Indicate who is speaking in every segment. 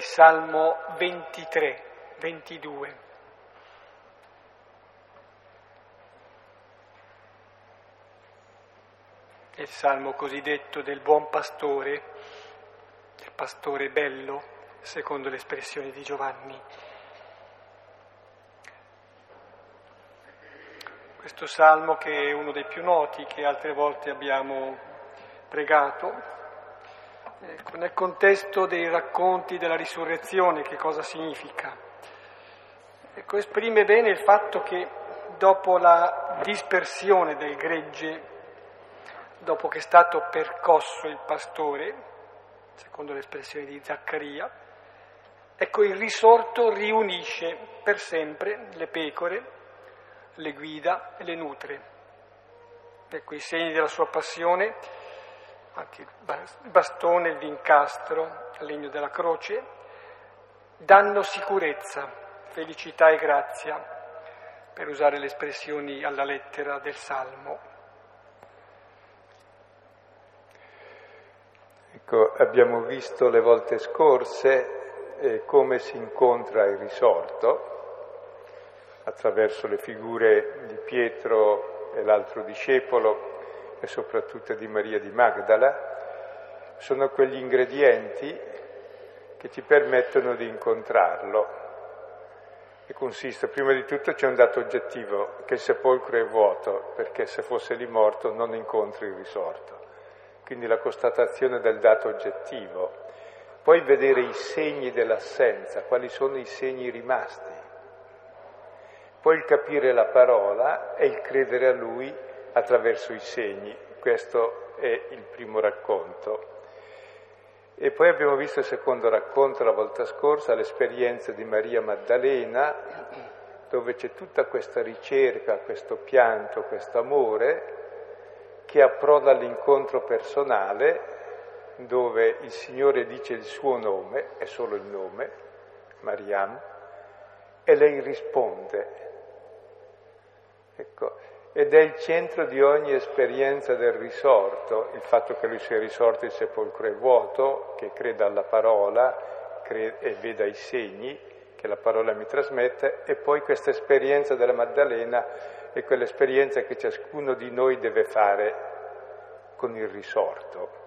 Speaker 1: il Salmo 23, 22. È il Salmo cosiddetto del buon pastore, del pastore bello, secondo l'espressione di Giovanni. Questo salmo che è uno dei più noti che altre volte abbiamo pregato, ecco, nel contesto dei racconti della risurrezione, che cosa significa? Ecco, esprime bene il fatto che dopo la dispersione del gregge, dopo che è stato percosso il pastore, secondo l'espressione di Zaccaria, ecco il risorto riunisce per sempre le pecore le guida e le nutre. Ecco i segni della sua passione, anche il bastone, il vincastro, il legno della croce, danno sicurezza, felicità e grazia, per usare le espressioni alla lettera del Salmo.
Speaker 2: Ecco, abbiamo visto le volte scorse eh, come si incontra il risorto attraverso le figure di Pietro e l'altro discepolo e soprattutto di Maria di Magdala, sono quegli ingredienti che ci permettono di incontrarlo. E consiste, prima di tutto c'è un dato oggettivo, che il sepolcro è vuoto, perché se fosse lì morto non incontri il risorto. Quindi la constatazione del dato oggettivo. Poi vedere i segni dell'assenza, quali sono i segni rimasti poi il capire la parola e il credere a lui attraverso i segni. Questo è il primo racconto. E poi abbiamo visto il secondo racconto la volta scorsa, l'esperienza di Maria Maddalena, dove c'è tutta questa ricerca, questo pianto, questo amore che approda all'incontro personale dove il Signore dice il suo nome, è solo il nome, Mariam, e lei risponde Ecco, ed è il centro di ogni esperienza del risorto, il fatto che lui sia risorto il sepolcro è vuoto, che creda alla parola cre- e veda i segni che la parola mi trasmette, e poi questa esperienza della Maddalena è quell'esperienza che ciascuno di noi deve fare con il risorto.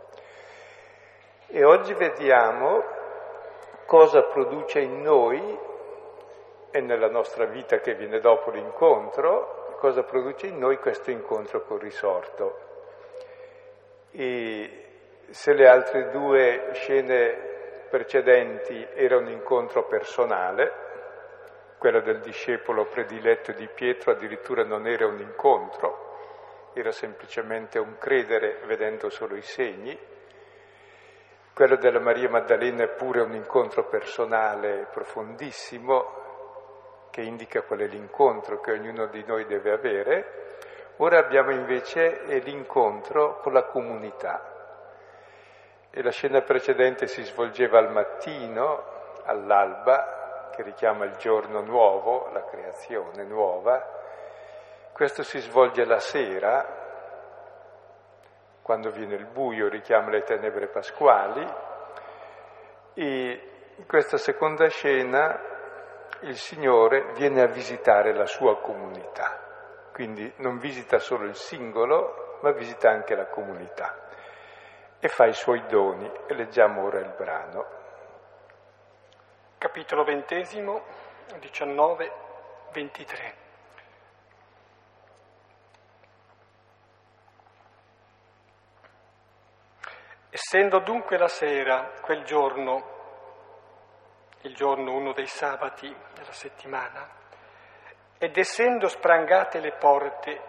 Speaker 2: E oggi vediamo cosa produce in noi e nella nostra vita che viene dopo l'incontro cosa produce in noi questo incontro col risorto. E se le altre due scene precedenti era un incontro personale, quella del discepolo prediletto di Pietro addirittura non era un incontro, era semplicemente un credere vedendo solo i segni, quello della Maria Maddalena è pure un incontro personale profondissimo, che indica qual è l'incontro che ognuno di noi deve avere, ora abbiamo invece l'incontro con la comunità. E la scena precedente si svolgeva al mattino, all'alba, che richiama il giorno nuovo, la creazione nuova. Questo si svolge la sera, quando viene il buio, richiama le tenebre pasquali. E in questa seconda scena il Signore viene a visitare la sua comunità, quindi non visita solo il singolo, ma visita anche la comunità e fa i suoi doni. E leggiamo ora il brano.
Speaker 1: Capitolo ventesimo, 19, 23. Essendo dunque la sera, quel giorno, il giorno uno dei sabati della settimana, ed essendo sprangate le porte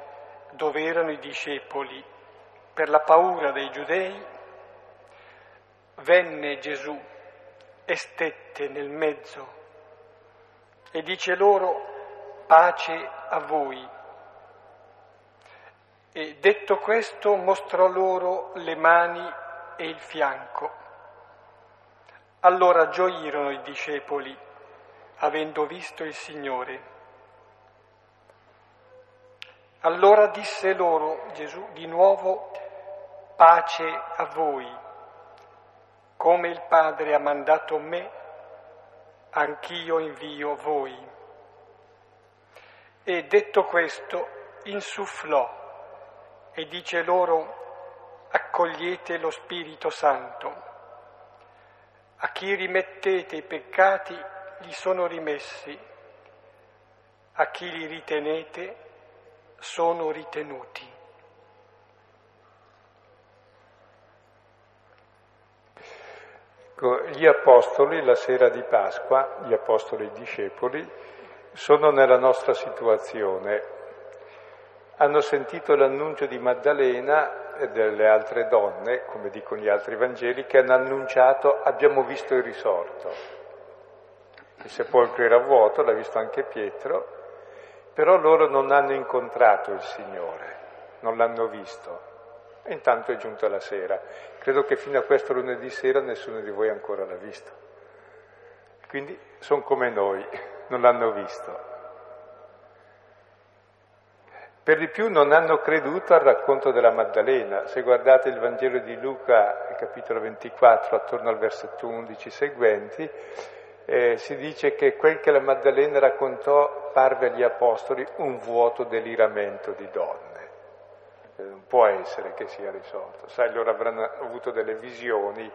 Speaker 1: dove erano i discepoli per la paura dei giudei, venne Gesù e stette nel mezzo e dice loro pace a voi. E detto questo mostrò loro le mani e il fianco. Allora gioirono i discepoli, avendo visto il Signore. Allora disse loro Gesù di nuovo, pace a voi. Come il Padre ha mandato me, anch'io invio voi. E detto questo, insufflò e dice loro, accogliete lo Spirito Santo. A chi rimettete i peccati gli sono rimessi, a chi li ritenete sono ritenuti.
Speaker 2: Ecco, gli apostoli, la sera di Pasqua, gli apostoli discepoli, sono nella nostra situazione. Hanno sentito l'annuncio di Maddalena e delle altre donne, come dicono gli altri Vangeli, che hanno annunciato abbiamo visto il risorto. Il sepolcro era vuoto, l'ha visto anche Pietro, però loro non hanno incontrato il Signore, non l'hanno visto. E intanto è giunta la sera. Credo che fino a questo lunedì sera nessuno di voi ancora l'ha visto. Quindi sono come noi, non l'hanno visto. Per di più non hanno creduto al racconto della Maddalena. Se guardate il Vangelo di Luca, capitolo 24, attorno al versetto 11 seguenti, eh, si dice che quel che la Maddalena raccontò parve agli apostoli un vuoto deliramento di donne. Eh, non può essere che sia risolto. Sai, loro avranno avuto delle visioni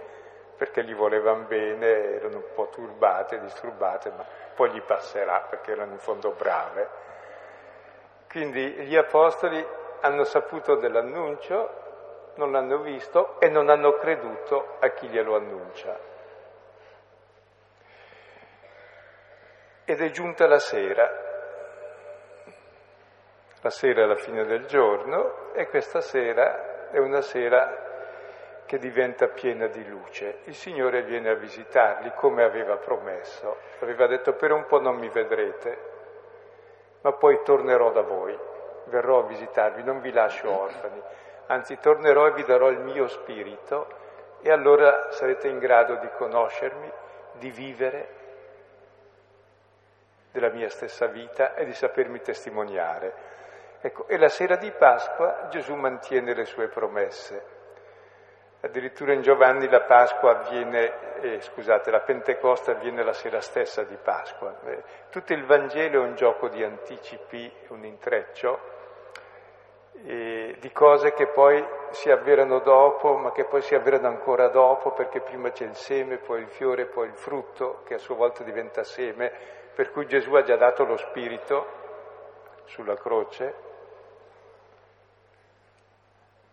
Speaker 2: perché gli volevano bene, erano un po' turbate, disturbate, ma poi gli passerà perché erano in fondo brave. Quindi gli apostoli hanno saputo dell'annuncio, non l'hanno visto e non hanno creduto a chi glielo annuncia. Ed è giunta la sera, la sera è la fine del giorno e questa sera è una sera che diventa piena di luce. Il Signore viene a visitarli come aveva promesso. Aveva detto per un po' non mi vedrete, ma poi tornerò da voi, verrò a visitarvi, non vi lascio orfani, anzi tornerò e vi darò il mio spirito e allora sarete in grado di conoscermi, di vivere della mia stessa vita e di sapermi testimoniare. Ecco, e la sera di Pasqua Gesù mantiene le sue promesse. Addirittura in Giovanni la Pasqua avviene, eh, scusate, la Pentecoste avviene la sera stessa di Pasqua. Eh, tutto il Vangelo è un gioco di anticipi, un intreccio, eh, di cose che poi si avverano dopo, ma che poi si avverano ancora dopo, perché prima c'è il seme, poi il fiore, poi il frutto, che a sua volta diventa seme, per cui Gesù ha già dato lo Spirito sulla croce,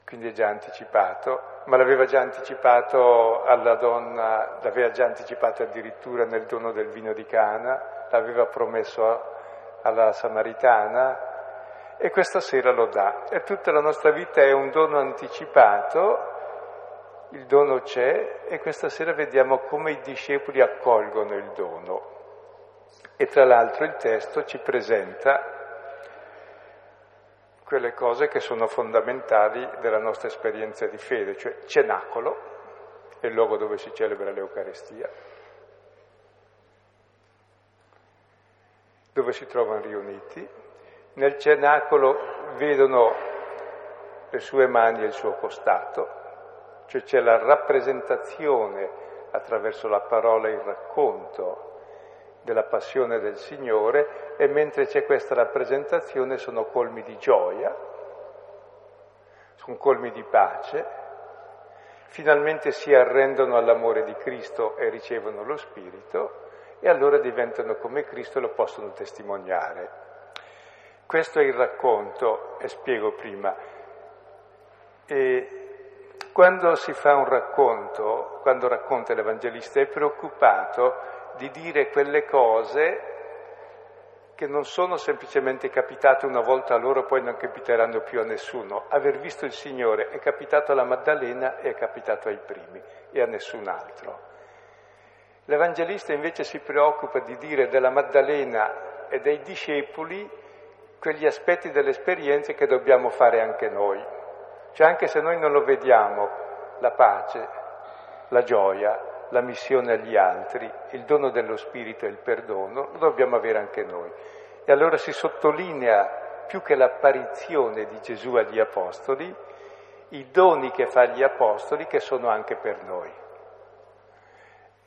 Speaker 2: quindi è già anticipato, ma l'aveva già anticipato alla donna, l'aveva già anticipato addirittura nel dono del vino di Cana, l'aveva promesso alla Samaritana e questa sera lo dà. E tutta la nostra vita è un dono anticipato, il dono c'è e questa sera vediamo come i discepoli accolgono il dono. E tra l'altro il testo ci presenta quelle cose che sono fondamentali della nostra esperienza di fede, cioè cenacolo, è il luogo dove si celebra l'Eucarestia, dove si trovano riuniti. Nel cenacolo vedono le sue mani e il suo costato, cioè c'è la rappresentazione attraverso la parola e il racconto della passione del Signore e mentre c'è questa rappresentazione sono colmi di gioia, sono colmi di pace, finalmente si arrendono all'amore di Cristo e ricevono lo Spirito e allora diventano come Cristo e lo possono testimoniare. Questo è il racconto, e spiego prima. E quando si fa un racconto, quando racconta l'Evangelista, è preoccupato di dire quelle cose che non sono semplicemente capitate una volta a loro, poi non capiteranno più a nessuno. Aver visto il Signore è capitato alla Maddalena e è capitato ai primi e a nessun altro. L'Evangelista invece si preoccupa di dire della Maddalena e dei discepoli quegli aspetti delle esperienze che dobbiamo fare anche noi. Cioè anche se noi non lo vediamo, la pace, la gioia, la missione agli altri, il dono dello Spirito e il perdono, lo dobbiamo avere anche noi. E allora si sottolinea più che l'apparizione di Gesù agli Apostoli, i doni che fa agli Apostoli che sono anche per noi.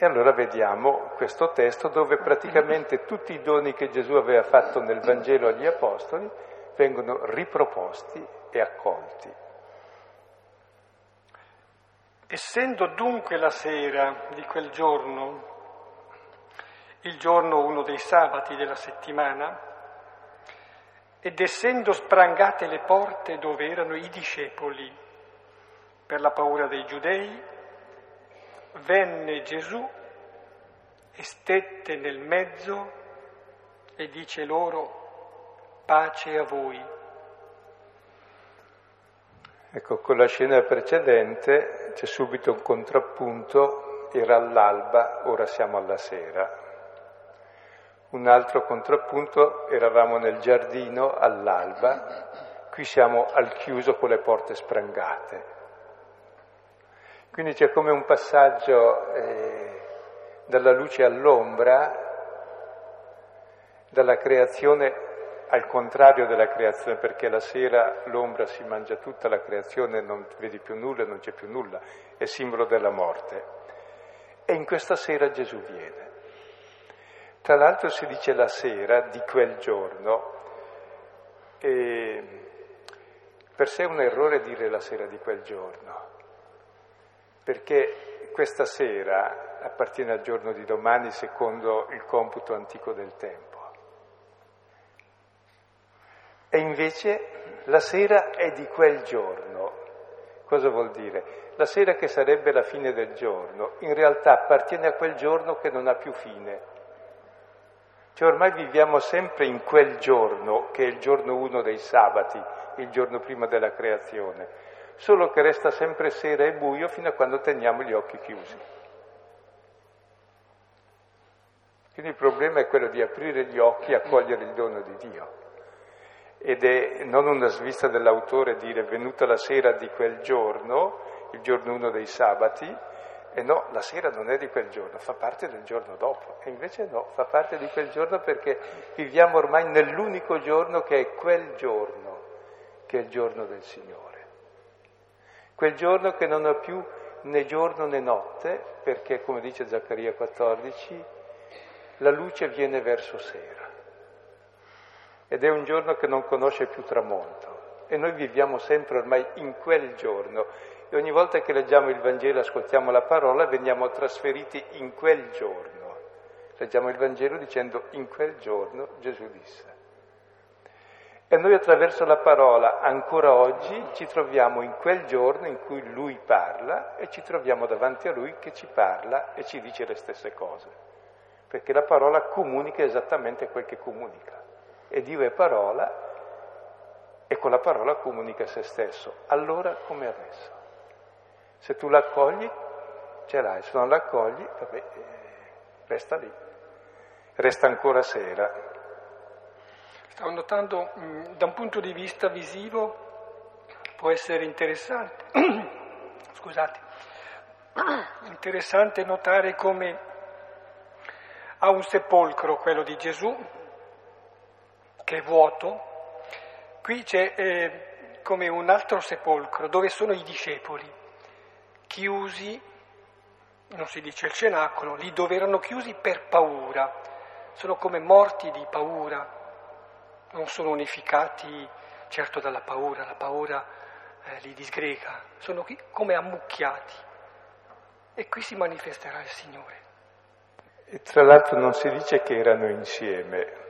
Speaker 2: E allora vediamo questo testo dove praticamente tutti i doni che Gesù aveva fatto nel Vangelo agli Apostoli vengono riproposti e accolti.
Speaker 1: Essendo dunque la sera di quel giorno, il giorno uno dei sabati della settimana, ed essendo sprangate le porte dove erano i discepoli per la paura dei giudei, venne Gesù e stette nel mezzo e dice loro pace a voi.
Speaker 2: Ecco, con la scena precedente c'è subito un contrappunto, era all'alba, ora siamo alla sera. Un altro contrappunto, eravamo nel giardino all'alba, qui siamo al chiuso con le porte sprangate. Quindi c'è come un passaggio eh, dalla luce all'ombra, dalla creazione al contrario della creazione, perché la sera l'ombra si mangia tutta la creazione, non vedi più nulla, non c'è più nulla, è simbolo della morte. E in questa sera Gesù viene. Tra l'altro si dice la sera di quel giorno, e per sé è un errore dire la sera di quel giorno, perché questa sera appartiene al giorno di domani secondo il computo antico del tempo. E invece la sera è di quel giorno. Cosa vuol dire? La sera che sarebbe la fine del giorno, in realtà appartiene a quel giorno che non ha più fine. Cioè ormai viviamo sempre in quel giorno, che è il giorno uno dei sabati, il giorno prima della creazione solo che resta sempre sera e buio fino a quando teniamo gli occhi chiusi. Quindi il problema è quello di aprire gli occhi e accogliere il dono di Dio. Ed è non una svista dell'autore dire venuta la sera di quel giorno, il giorno uno dei sabati, e no, la sera non è di quel giorno, fa parte del giorno dopo. E invece no, fa parte di quel giorno perché viviamo ormai nell'unico giorno che è quel giorno, che è il giorno del Signore. Quel giorno che non ha più né giorno né notte, perché come dice Zaccaria 14, la luce viene verso sera. Ed è un giorno che non conosce più tramonto. E noi viviamo sempre ormai in quel giorno. E ogni volta che leggiamo il Vangelo, ascoltiamo la parola, veniamo trasferiti in quel giorno. Leggiamo il Vangelo dicendo in quel giorno Gesù disse. E noi attraverso la parola ancora oggi ci troviamo in quel giorno in cui lui parla e ci troviamo davanti a lui che ci parla e ci dice le stesse cose. Perché la parola comunica esattamente quel che comunica. E Dio è parola e con la parola comunica se stesso. Allora come adesso. Se tu l'accogli, ce l'hai, se non l'accogli, vabbè, eh, resta lì. Resta ancora sera.
Speaker 1: Stavo notando, da un punto di vista visivo può essere interessante, scusate, interessante notare come ha un sepolcro, quello di Gesù, che è vuoto, qui c'è eh, come un altro sepolcro dove sono i discepoli, chiusi, non si dice il cenacolo, lì dove erano chiusi per paura, sono come morti di paura, non sono unificati certo dalla paura, la paura eh, li disgrega, sono qui come ammucchiati. E qui si manifesterà il Signore.
Speaker 2: E tra l'altro non si dice che erano insieme,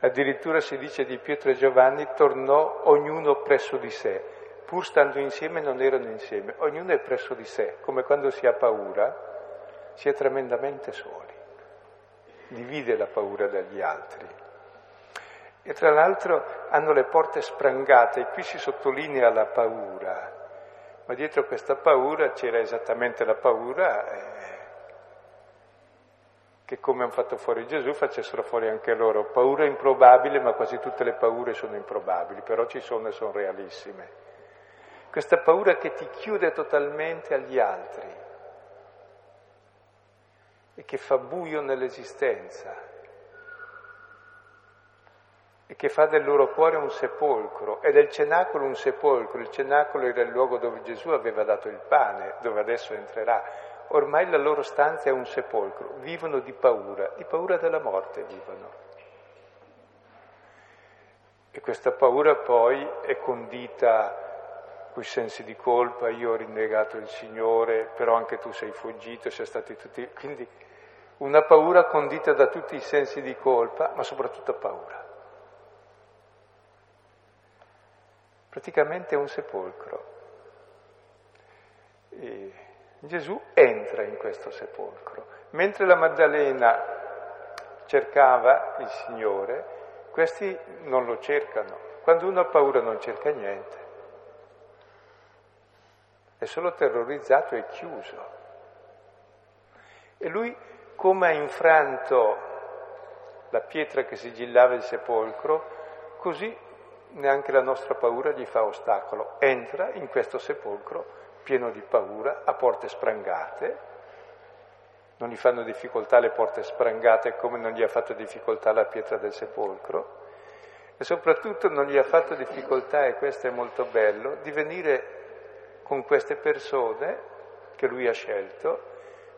Speaker 2: addirittura si dice di Pietro e Giovanni tornò ognuno presso di sé, pur stando insieme non erano insieme, ognuno è presso di sé, come quando si ha paura si è tremendamente soli, divide la paura dagli altri. E tra l'altro hanno le porte sprangate, e qui si sottolinea la paura, ma dietro questa paura c'era esattamente la paura eh, che come hanno fatto fuori Gesù facessero fuori anche loro. Paura improbabile, ma quasi tutte le paure sono improbabili, però ci sono e sono realissime. Questa paura che ti chiude totalmente agli altri e che fa buio nell'esistenza e che fa del loro cuore un sepolcro e del cenacolo un sepolcro. Il cenacolo era il luogo dove Gesù aveva dato il pane, dove adesso entrerà. Ormai la loro stanza è un sepolcro, vivono di paura, di paura della morte vivono. E questa paura poi è condita quei sensi di colpa, io ho rinnegato il Signore, però anche tu sei fuggito, sei stati tutti... Quindi una paura condita da tutti i sensi di colpa, ma soprattutto paura. Praticamente è un sepolcro. E Gesù entra in questo sepolcro. Mentre la Maddalena cercava il Signore, questi non lo cercano. Quando uno ha paura non cerca niente è solo terrorizzato e chiuso. E lui, come ha infranto la pietra che sigillava il sepolcro, così neanche la nostra paura gli fa ostacolo. Entra in questo sepolcro pieno di paura, a porte sprangate, non gli fanno difficoltà le porte sprangate come non gli ha fatto difficoltà la pietra del sepolcro. E soprattutto non gli ha fatto difficoltà, e questo è molto bello, di venire con queste persone che lui ha scelto,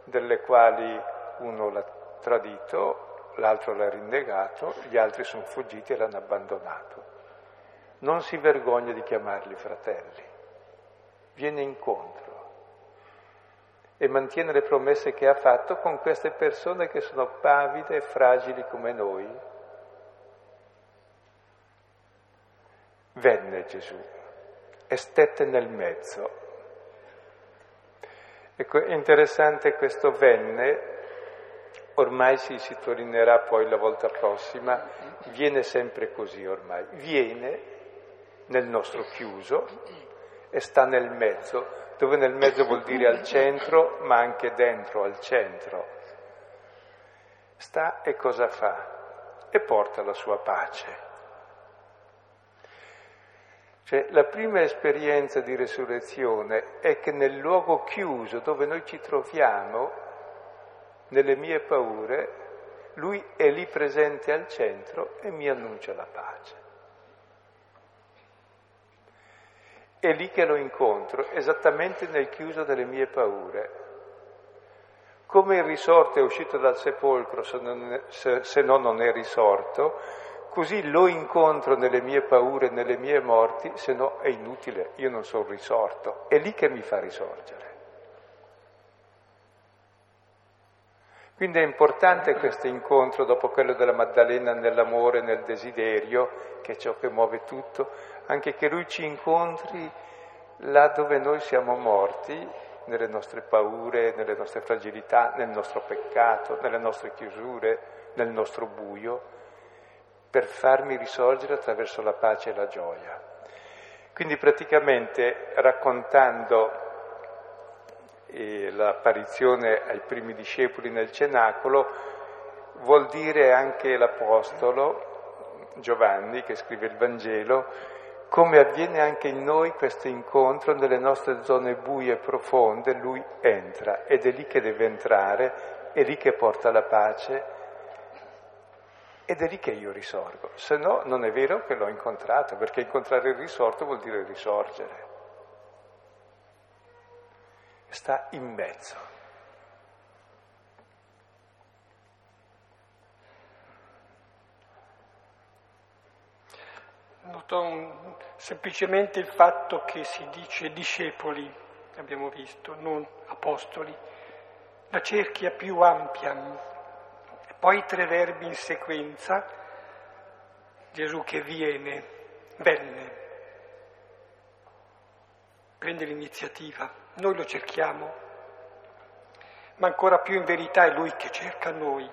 Speaker 2: delle quali uno l'ha tradito, l'altro l'ha rinnegato, gli altri sono fuggiti e l'hanno abbandonato. Non si vergogna di chiamarli fratelli, viene incontro e mantiene le promesse che ha fatto con queste persone che sono pavide e fragili come noi. Venne Gesù e stette nel mezzo Ecco, interessante questo venne, ormai si sottolineerà poi la volta prossima, viene sempre così ormai, viene nel nostro chiuso e sta nel mezzo, dove nel mezzo vuol dire al centro, ma anche dentro, al centro. Sta e cosa fa? E porta la sua pace. Cioè, la prima esperienza di resurrezione è che nel luogo chiuso dove noi ci troviamo, nelle mie paure, lui è lì presente al centro e mi annuncia la pace. È lì che lo incontro, esattamente nel chiuso delle mie paure. Come il risorto è uscito dal sepolcro se, non, se, se no non è risorto, così lo incontro nelle mie paure, nelle mie morti, se no è inutile, io non sono risorto. È lì che mi fa risorgere. Quindi è importante questo incontro dopo quello della Maddalena nell'amore, nel desiderio, che è ciò che muove tutto, anche che lui ci incontri là dove noi siamo morti, nelle nostre paure, nelle nostre fragilità, nel nostro peccato, nelle nostre chiusure, nel nostro buio per farmi risorgere attraverso la pace e la gioia. Quindi praticamente raccontando eh, l'apparizione ai primi discepoli nel cenacolo, vuol dire anche l'Apostolo Giovanni che scrive il Vangelo, come avviene anche in noi questo incontro nelle nostre zone buie e profonde, lui entra ed è lì che deve entrare, è lì che porta la pace ed è lì che io risorgo, se no non è vero che l'ho incontrato, perché incontrare il risorto vuol dire risorgere. Sta in mezzo.
Speaker 1: Noto un, semplicemente il fatto che si dice discepoli, abbiamo visto, non apostoli, la cerchia più ampia. Poi tre verbi in sequenza, Gesù che viene, venne, prende l'iniziativa, noi lo cerchiamo, ma ancora più in verità è Lui che cerca noi.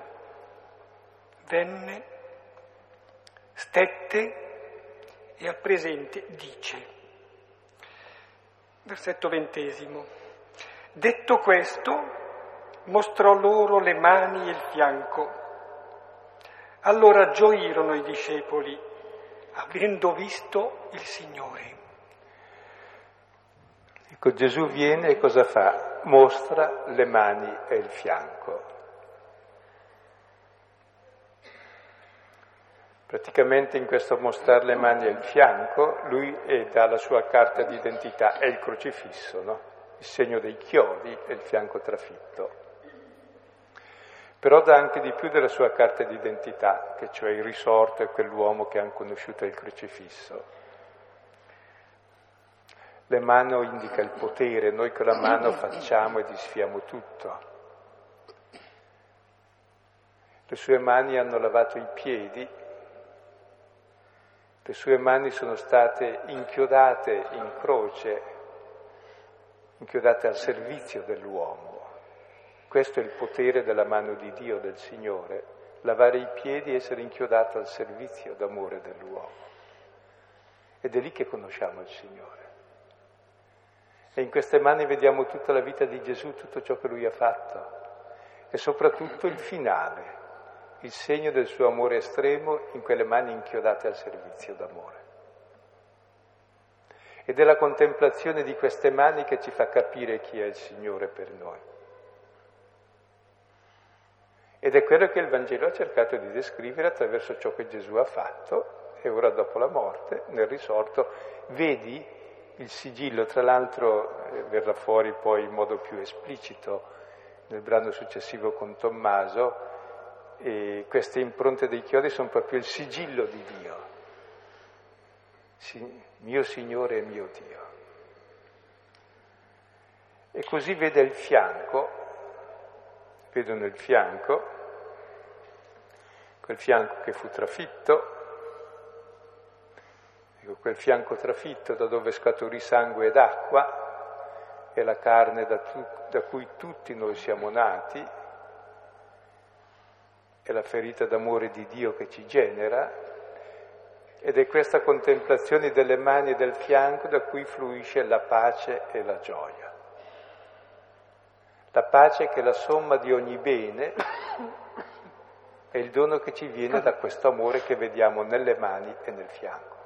Speaker 1: Venne, stette e al presente dice. Versetto ventesimo. Detto questo, mostrò loro le mani e il fianco. Allora gioirono i discepoli, avendo visto il Signore.
Speaker 2: Ecco, Gesù viene e cosa fa? Mostra le mani e il fianco. Praticamente in questo mostrare le mani il fianco, lui dà la sua carta d'identità, è il crocifisso, no? il segno dei chiodi e il fianco trafitto. Però dà anche di più della sua carta d'identità, che cioè il risorto è quell'uomo che hanno conosciuto il crocifisso. Le mano indica il potere, noi con la mano facciamo e disfiamo tutto. Le sue mani hanno lavato i piedi, le sue mani sono state inchiodate in croce, inchiodate al servizio dell'uomo. Questo è il potere della mano di Dio, del Signore, lavare i piedi e essere inchiodato al servizio d'amore dell'uomo. Ed è lì che conosciamo il Signore. E in queste mani vediamo tutta la vita di Gesù, tutto ciò che lui ha fatto e soprattutto il finale, il segno del suo amore estremo in quelle mani inchiodate al servizio d'amore. Ed è la contemplazione di queste mani che ci fa capire chi è il Signore per noi. Ed è quello che il Vangelo ha cercato di descrivere attraverso ciò che Gesù ha fatto e ora dopo la morte, nel risorto, vedi il sigillo, tra l'altro eh, verrà fuori poi in modo più esplicito nel brano successivo con Tommaso, e queste impronte dei chiodi sono proprio il sigillo di Dio, sì, mio Signore e mio Dio. E così vede il fianco, vedono il fianco, quel fianco che fu trafitto, Ecco, quel fianco trafitto da dove scaturì sangue ed acqua è la carne da, tu, da cui tutti noi siamo nati, è la ferita d'amore di Dio che ci genera ed è questa contemplazione delle mani e del fianco da cui fluisce la pace e la gioia. La pace che è la somma di ogni bene è il dono che ci viene da questo amore che vediamo nelle mani e nel fianco.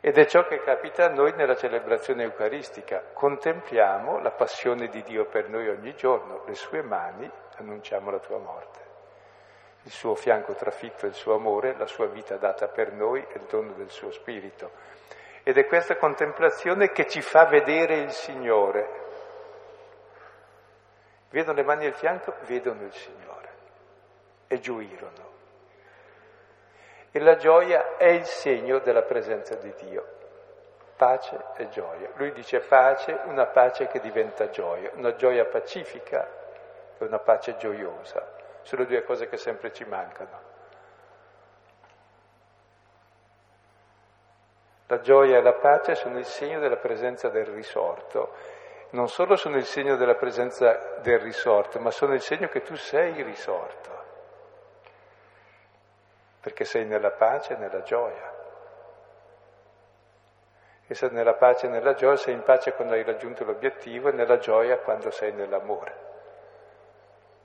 Speaker 2: Ed è ciò che capita a noi nella celebrazione eucaristica. Contempliamo la passione di Dio per noi ogni giorno, le sue mani annunciamo la tua morte, il suo fianco trafitto, il suo amore, la sua vita data per noi e il dono del suo spirito. Ed è questa contemplazione che ci fa vedere il Signore. Vedono le mani al fianco, vedono il Signore e gioirono. E la gioia è il segno della presenza di Dio. Pace e gioia. Lui dice pace, una pace che diventa gioia, una gioia pacifica e una pace gioiosa. Sono due cose che sempre ci mancano. La gioia e la pace sono il segno della presenza del risorto. Non solo sono il segno della presenza del risorto, ma sono il segno che tu sei risorto perché sei nella pace e nella gioia. E se nella pace e nella gioia sei in pace quando hai raggiunto l'obiettivo e nella gioia quando sei nell'amore,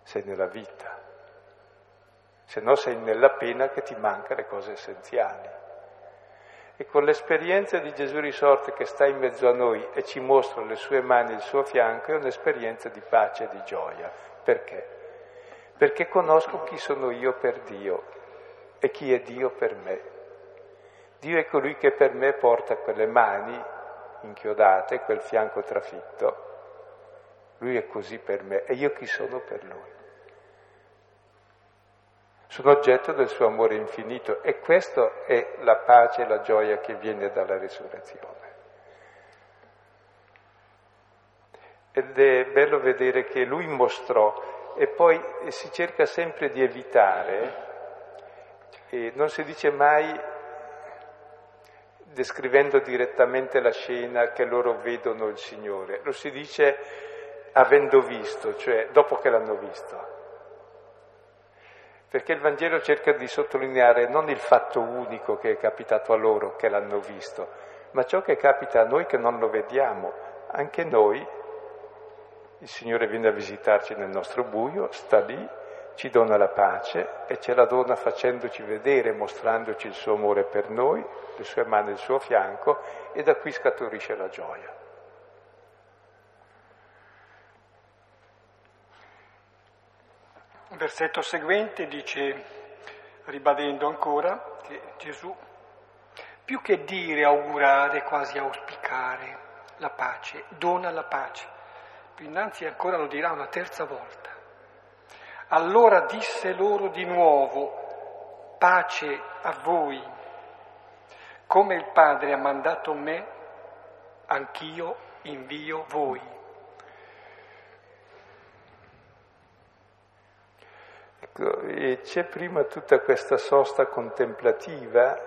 Speaker 2: sei nella vita. Se no sei nella pena che ti manca le cose essenziali. E con l'esperienza di Gesù risorto che sta in mezzo a noi e ci mostra le sue mani e il suo fianco, è un'esperienza di pace e di gioia. Perché? Perché conosco chi sono io per Dio e chi è Dio per me. Dio è colui che per me porta quelle mani inchiodate, quel fianco trafitto. Lui è così per me e io chi sono per lui. Sono oggetto del suo amore infinito e questa è la pace e la gioia che viene dalla risurrezione. Ed è bello vedere che lui mostrò e poi si cerca sempre di evitare non si dice mai, descrivendo direttamente la scena, che loro vedono il Signore, lo si dice avendo visto, cioè dopo che l'hanno visto. Perché il Vangelo cerca di sottolineare non il fatto unico che è capitato a loro, che l'hanno visto, ma ciò che capita a noi che non lo vediamo. Anche noi, il Signore viene a visitarci nel nostro buio, sta lì ci dona la pace e ce la dona facendoci vedere, mostrandoci il suo amore per noi, le sue mani al suo fianco e da qui scaturisce la gioia.
Speaker 1: Versetto seguente dice, ribadendo ancora, che Gesù, più che dire, augurare, quasi auspicare, la pace, dona la pace. Più innanzi ancora lo dirà una terza volta. Allora disse loro di nuovo, pace a voi, come il Padre ha mandato me, anch'io invio voi.
Speaker 2: E c'è prima tutta questa sosta contemplativa,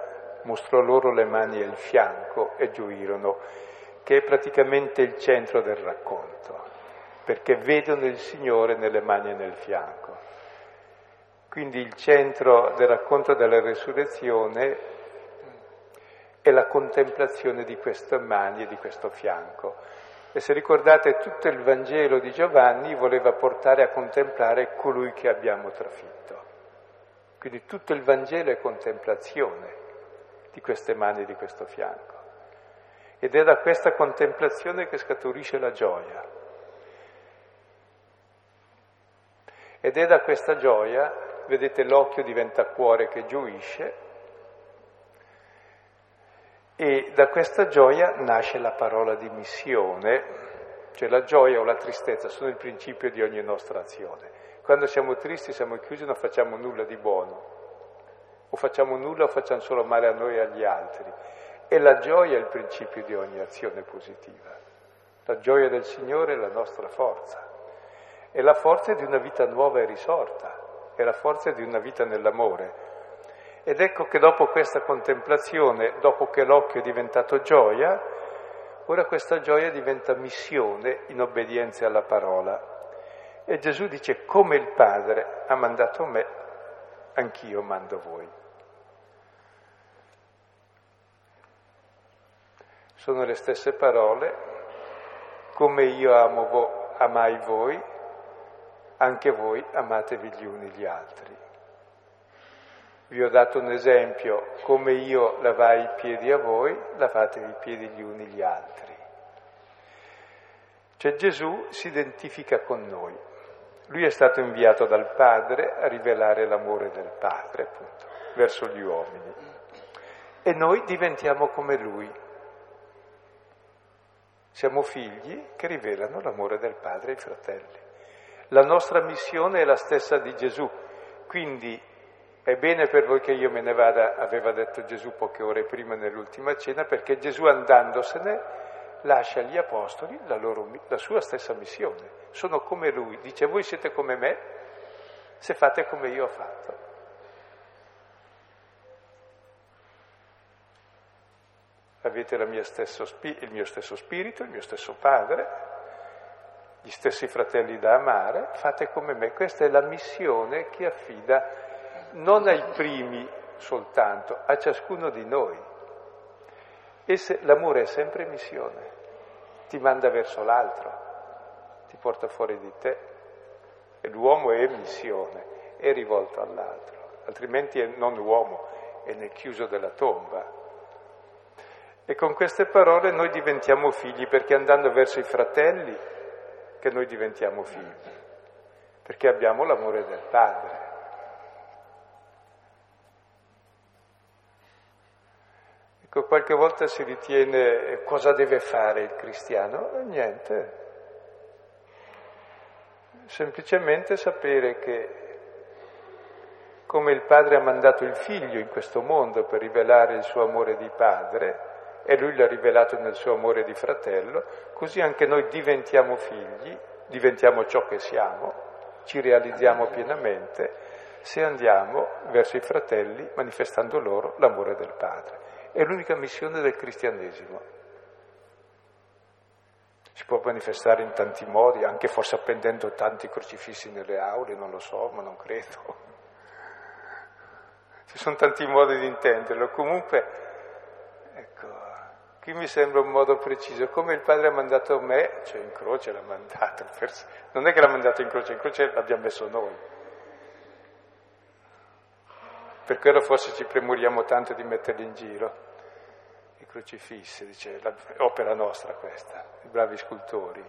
Speaker 2: mostrò loro le mani e il fianco e gioirono, che è praticamente il centro del racconto, perché vedono il Signore nelle mani e nel fianco. Quindi il centro del racconto della resurrezione è la contemplazione di queste mani e di questo fianco. E se ricordate tutto il Vangelo di Giovanni voleva portare a contemplare colui che abbiamo trafitto. Quindi tutto il Vangelo è contemplazione di queste mani e di questo fianco. Ed è da questa contemplazione che scaturisce la gioia. Ed è da questa gioia, vedete l'occhio diventa cuore che gioisce, e da questa gioia nasce la parola di missione, cioè la gioia o la tristezza sono il principio di ogni nostra azione. Quando siamo tristi, siamo chiusi, non facciamo nulla di buono, o facciamo nulla o facciamo solo male a noi e agli altri. E la gioia è il principio di ogni azione positiva. La gioia del Signore è la nostra forza, è la forza di una vita nuova e risorta, è la forza di una vita nell'amore. Ed ecco che dopo questa contemplazione, dopo che l'occhio è diventato gioia, ora questa gioia diventa missione in obbedienza alla parola. E Gesù dice, come il Padre ha mandato me, anch'io mando voi. Sono le stesse parole, come io amo vo- amai voi, anche voi amatevi gli uni gli altri. Vi ho dato un esempio, come io lavai i piedi a voi, lavatevi i piedi gli uni gli altri. Cioè Gesù si identifica con noi. Lui è stato inviato dal Padre a rivelare l'amore del Padre, appunto, verso gli uomini. E noi diventiamo come Lui. Siamo figli che rivelano l'amore del Padre ai fratelli. La nostra missione è la stessa di Gesù, quindi è bene per voi che io me ne vada, aveva detto Gesù poche ore prima nell'ultima cena, perché Gesù andandosene lascia agli apostoli la, loro, la sua stessa missione. Sono come lui, dice voi siete come me se fate come io ho fatto. Avete mia stesso, il mio stesso spirito, il mio stesso padre, gli stessi fratelli da amare, fate come me. Questa è la missione che affida non ai primi soltanto, a ciascuno di noi. Se, l'amore è sempre missione, ti manda verso l'altro, ti porta fuori di te. E l'uomo è missione, è rivolto all'altro, altrimenti è non uomo, è nel chiuso della tomba. E con queste parole noi diventiamo figli, perché andando verso i fratelli che noi diventiamo figli, perché abbiamo l'amore del Padre. Ecco, qualche volta si ritiene eh, cosa deve fare il cristiano? Eh, niente. Semplicemente sapere che come il padre ha mandato il figlio in questo mondo per rivelare il suo amore di padre e lui l'ha rivelato nel suo amore di fratello, così anche noi diventiamo figli, diventiamo ciò che siamo, ci realizziamo pienamente se andiamo verso i fratelli manifestando loro l'amore del padre. È l'unica missione del cristianesimo. Si può manifestare in tanti modi, anche forse appendendo tanti crocifissi nelle aule, non lo so, ma non credo. Ci sono tanti modi di intenderlo. Comunque, ecco, qui mi sembra un modo preciso. Come il Padre ha mandato me, cioè in croce l'ha mandato. Non è che l'ha mandato in croce, in croce l'abbiamo messo noi. Per quello forse ci premuriamo tanto di metterli in giro, i crocifissi, dice, opera nostra questa, i bravi scultori.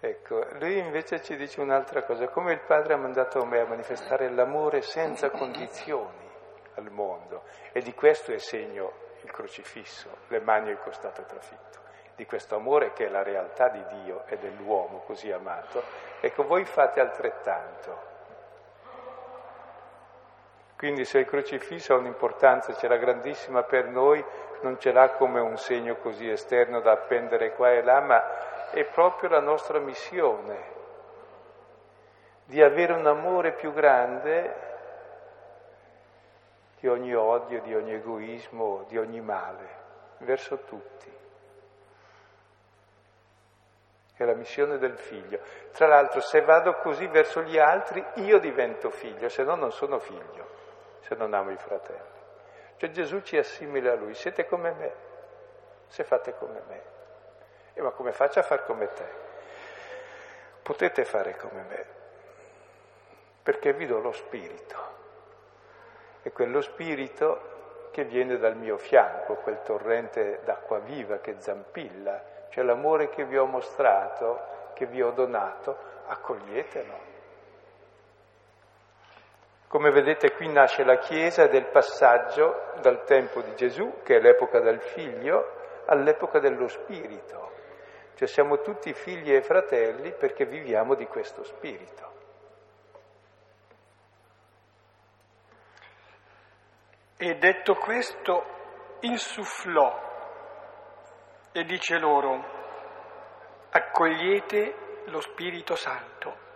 Speaker 2: Ecco, lui invece ci dice un'altra cosa, come il Padre ha mandato me a manifestare l'amore senza condizioni al mondo, e di questo è segno il crocifisso, le mani e il costato trafitto, di questo amore che è la realtà di Dio e dell'uomo così amato, ecco voi fate altrettanto. Quindi se il crocifisso ha un'importanza, ce l'ha grandissima per noi, non ce l'ha come un segno così esterno da appendere qua e là, ma è proprio la nostra missione di avere un amore più grande di ogni odio, di ogni egoismo, di ogni male, verso tutti. È la missione del figlio. Tra l'altro, se vado così verso gli altri, io divento figlio, se no non sono figlio se non amo i fratelli. Cioè Gesù ci assimila a lui, siete come me, se fate come me. E ma come faccio a far come te? Potete fare come me, perché vi do lo spirito. E quello spirito che viene dal mio fianco, quel torrente d'acqua viva che zampilla, cioè l'amore che vi ho mostrato, che vi ho donato, accoglietelo. Come vedete qui nasce la Chiesa del passaggio dal tempo di Gesù, che è l'epoca del figlio, all'epoca dello spirito. Cioè siamo tutti figli e fratelli perché viviamo di questo spirito.
Speaker 1: E detto questo, insufflò e dice loro, accogliete lo Spirito Santo.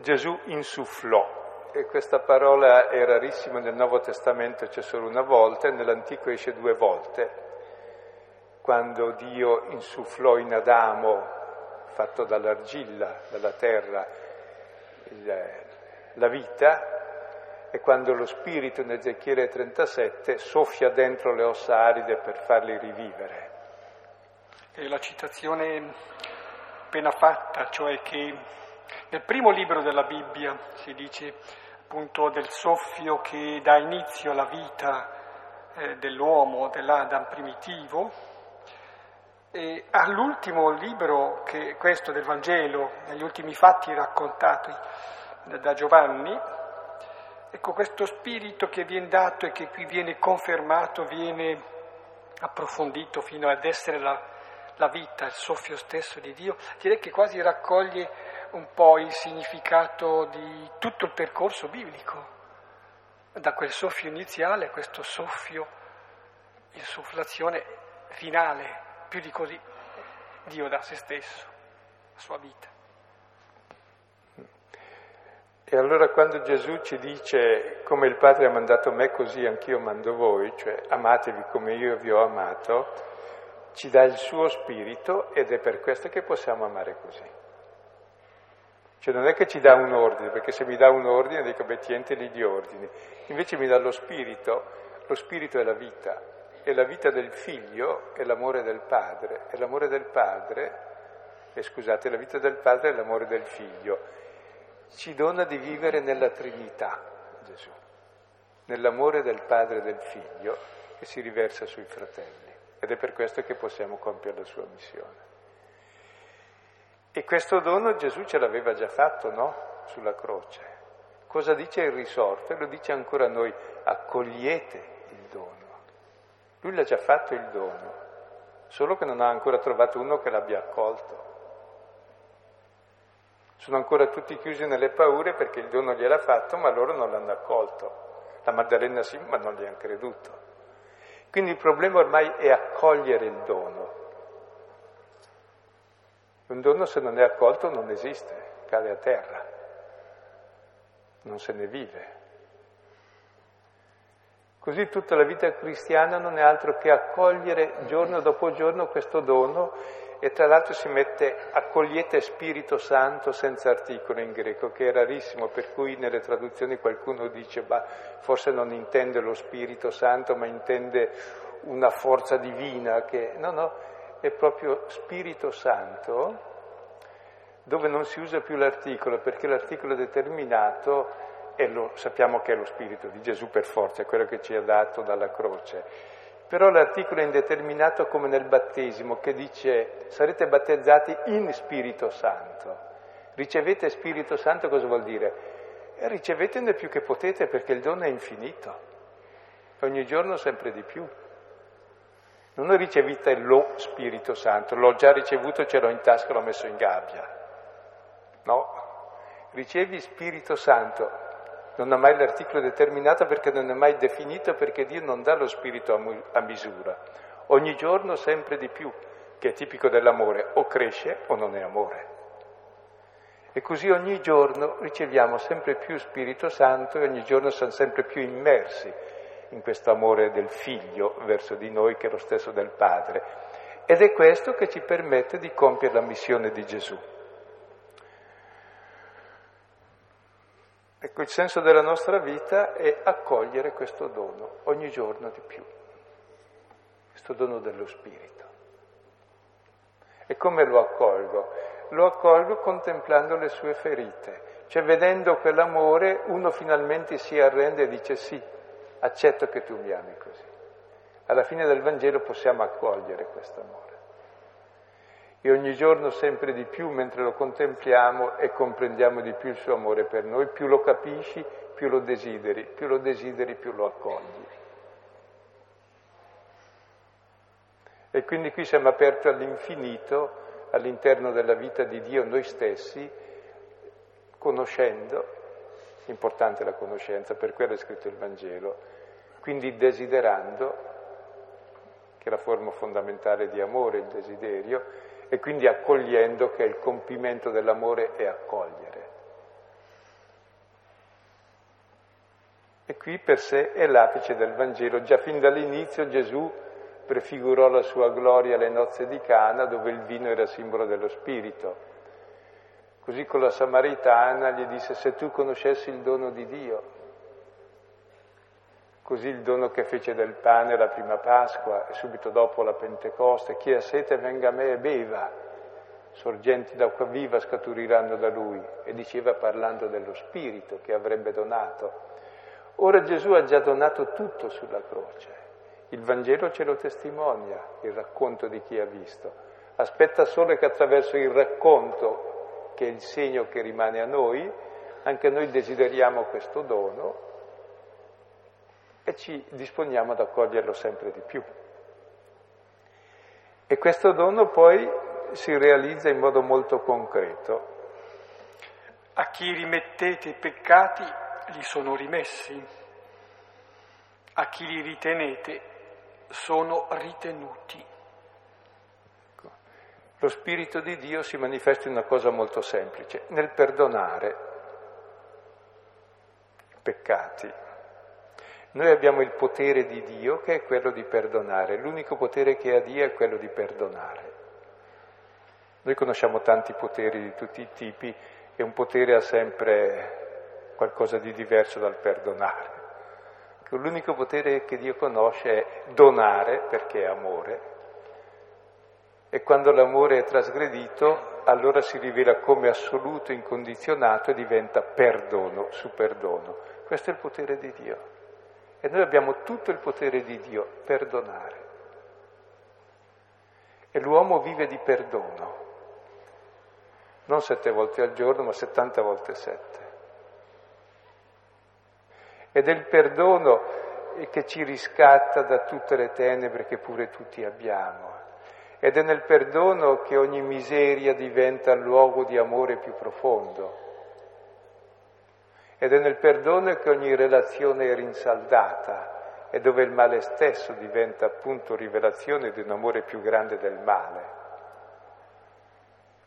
Speaker 2: Gesù insufflò, e questa parola è rarissima nel Nuovo Testamento, c'è solo una volta, e nell'Antico esce due volte. Quando Dio insufflò in Adamo, fatto dall'argilla, dalla terra, il, la vita, e quando lo Spirito in Ezechiele 37 soffia dentro le ossa aride per farli rivivere.
Speaker 1: E la citazione appena fatta, cioè che nel primo libro della Bibbia si dice appunto del soffio che dà inizio alla vita eh, dell'uomo, dell'Adam primitivo, e all'ultimo libro, che questo del Vangelo, negli ultimi fatti raccontati da Giovanni, ecco questo spirito che viene dato e che qui viene confermato, viene approfondito fino ad essere la, la vita, il soffio stesso di Dio, direi che quasi raccoglie un po' il significato di tutto il percorso biblico, da quel soffio iniziale a questo soffio, insufflazione finale, più di così, Dio da se stesso, la sua vita.
Speaker 2: E allora quando Gesù ci dice come il Padre ha mandato me così anch'io mando voi, cioè amatevi come io vi ho amato, ci dà il suo spirito ed è per questo che possiamo amare così. Cioè non è che ci dà un ordine, perché se mi dà un ordine dico beh tiente lì di ordini, invece mi dà lo spirito, lo spirito è la vita, e la vita del figlio è l'amore del padre, e l'amore del padre, e scusate, la vita del padre è l'amore del figlio, ci dona di vivere nella Trinità, Gesù, nell'amore del padre e del figlio che si riversa sui fratelli, ed è per questo che possiamo compiere la sua missione. E questo dono Gesù ce l'aveva già fatto, no? Sulla croce. Cosa dice il risorto? Lo dice ancora a noi, accogliete il dono. Lui l'ha già fatto il dono, solo che non ha ancora trovato uno che l'abbia accolto. Sono ancora tutti chiusi nelle paure perché il dono gliel'ha fatto, ma loro non l'hanno accolto. La Maddalena sì, ma non gli hanno creduto. Quindi il problema ormai è accogliere il dono. Un dono se non è accolto non esiste, cade a terra, non se ne vive. Così tutta la vita cristiana non è altro che accogliere giorno dopo giorno questo dono e tra l'altro si mette accogliete Spirito Santo senza articolo in greco, che è rarissimo, per cui nelle traduzioni qualcuno dice, ma forse non intende lo Spirito Santo, ma intende una forza divina che... No, no, è proprio Spirito Santo dove non si usa più l'articolo perché l'articolo determinato lo, sappiamo che è lo Spirito di Gesù per forza, è quello che ci ha dato dalla croce. Però l'articolo è indeterminato come nel battesimo che dice sarete battezzati in Spirito Santo. Ricevete Spirito Santo cosa vuol dire? E ricevetene più che potete perché il dono è infinito, ogni giorno sempre di più. Non ho ricevuto lo Spirito Santo, l'ho già ricevuto, ce l'ho in tasca, l'ho messo in gabbia. No, ricevi Spirito Santo. Non ha mai l'articolo determinato perché non è mai definito, perché Dio non dà lo Spirito a, mu- a misura. Ogni giorno sempre di più, che è tipico dell'amore, o cresce o non è amore. E così ogni giorno riceviamo sempre più Spirito Santo e ogni giorno siamo sempre più immersi in questo amore del figlio verso di noi che è lo stesso del padre. Ed è questo che ci permette di compiere la missione di Gesù. Ecco, il senso della nostra vita è accogliere questo dono ogni giorno di più, questo dono dello Spirito. E come lo accolgo? Lo accolgo contemplando le sue ferite, cioè vedendo quell'amore uno finalmente si arrende e dice sì, accetto che tu mi ami così. Alla fine del Vangelo possiamo accogliere questo amore. E ogni giorno sempre di più, mentre lo contempliamo e comprendiamo di più il suo amore per noi, più lo capisci, più lo desideri, più lo desideri, più lo accogli. E quindi qui siamo aperti all'infinito, all'interno della vita di Dio noi stessi, conoscendo, importante la conoscenza, per quello è scritto il Vangelo, quindi desiderando, che è la forma fondamentale di amore, il desiderio, e quindi accogliendo che il compimento dell'amore è accogliere. E qui per sé è l'apice del Vangelo. Già fin dall'inizio Gesù prefigurò la sua gloria alle nozze di Cana, dove il vino era simbolo dello Spirito. Così con la Samaritana gli disse se tu conoscessi il dono di Dio, così il dono che fece del pane la prima Pasqua e subito dopo la Pentecoste, chi ha sete venga a me e beva, sorgenti d'acqua viva scaturiranno da lui, e diceva parlando dello Spirito che avrebbe donato. Ora Gesù ha già donato tutto sulla croce, il Vangelo ce lo testimonia, il racconto di chi ha visto. Aspetta solo che attraverso il racconto che è il segno che rimane a noi, anche noi desideriamo questo dono e ci disponiamo ad accoglierlo sempre di più. E questo dono poi si realizza in modo molto concreto.
Speaker 1: A chi rimettete i peccati gli sono rimessi, a chi li ritenete sono ritenuti.
Speaker 2: Lo Spirito di Dio si manifesta in una cosa molto semplice, nel perdonare i peccati. Noi abbiamo il potere di Dio che è quello di perdonare, l'unico potere che ha Dio è quello di perdonare. Noi conosciamo tanti poteri di tutti i tipi e un potere ha sempre qualcosa di diverso dal perdonare. L'unico potere che Dio conosce è donare perché è amore e quando l'amore è trasgredito, allora si rivela come assoluto, incondizionato e diventa perdono su perdono. Questo è il potere di Dio. E noi abbiamo tutto il potere di Dio, perdonare. E l'uomo vive di perdono, non sette volte al giorno, ma settanta volte sette. Ed è il perdono che ci riscatta da tutte le tenebre che pure tutti abbiamo ed è nel perdono che ogni miseria diventa luogo di amore più profondo. Ed è nel perdono che ogni relazione è rinsaldata e dove il male stesso diventa appunto rivelazione di un amore più grande del male.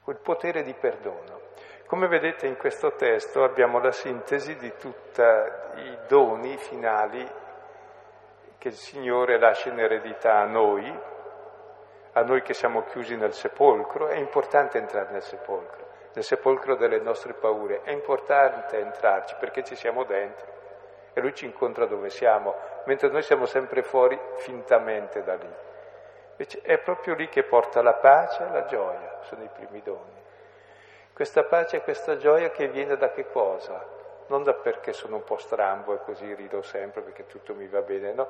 Speaker 2: Quel potere di perdono. Come vedete in questo testo abbiamo la sintesi di tutti i doni finali che il Signore lascia in eredità a noi, a noi che siamo chiusi nel sepolcro, è importante entrare nel sepolcro, nel sepolcro delle nostre paure, è importante entrarci perché ci siamo dentro e lui ci incontra dove siamo, mentre noi siamo sempre fuori fintamente da lì. Invece è proprio lì che porta la pace e la gioia, sono i primi doni. Questa pace e questa gioia che viene da che cosa? Non da perché sono un po' strambo e così rido sempre perché tutto mi va bene, no?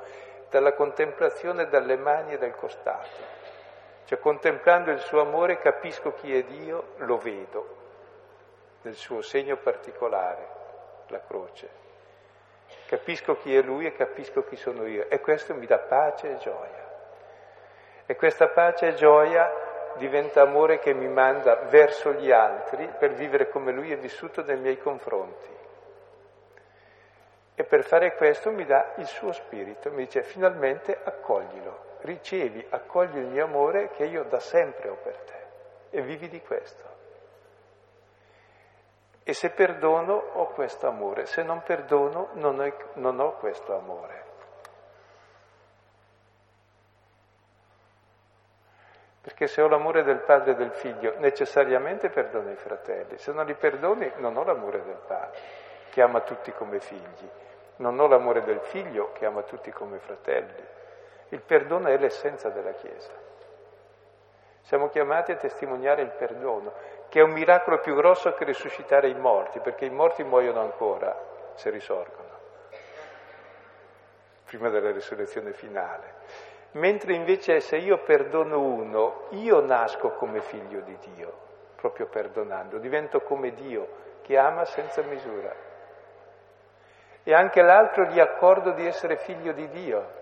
Speaker 2: Dalla contemplazione dalle mani e dal costato. Cioè contemplando il suo amore capisco chi è Dio, lo vedo, nel suo segno particolare, la croce. Capisco chi è Lui e capisco chi sono io. E questo mi dà pace e gioia. E questa pace e gioia diventa amore che mi manda verso gli altri per vivere come lui è vissuto nei miei confronti. E per fare questo mi dà il suo spirito, mi dice finalmente accoglilo, ricevi, accogli amore che io da sempre ho per te e vivi di questo. E se perdono ho questo amore, se non perdono non ho, non ho questo amore. Perché se ho l'amore del padre e del figlio, necessariamente perdono i fratelli. Se non li perdoni, non ho l'amore del padre, che ama tutti come figli. Non ho l'amore del figlio, che ama tutti come fratelli. Il perdono è l'essenza della Chiesa. Siamo chiamati a testimoniare il perdono, che è un miracolo più grosso che risuscitare i morti, perché i morti muoiono ancora se risorgono, prima della risurrezione finale. Mentre invece se io perdono uno, io nasco come figlio di Dio, proprio perdonando, divento come Dio, che ama senza misura. E anche l'altro gli accordo di essere figlio di Dio.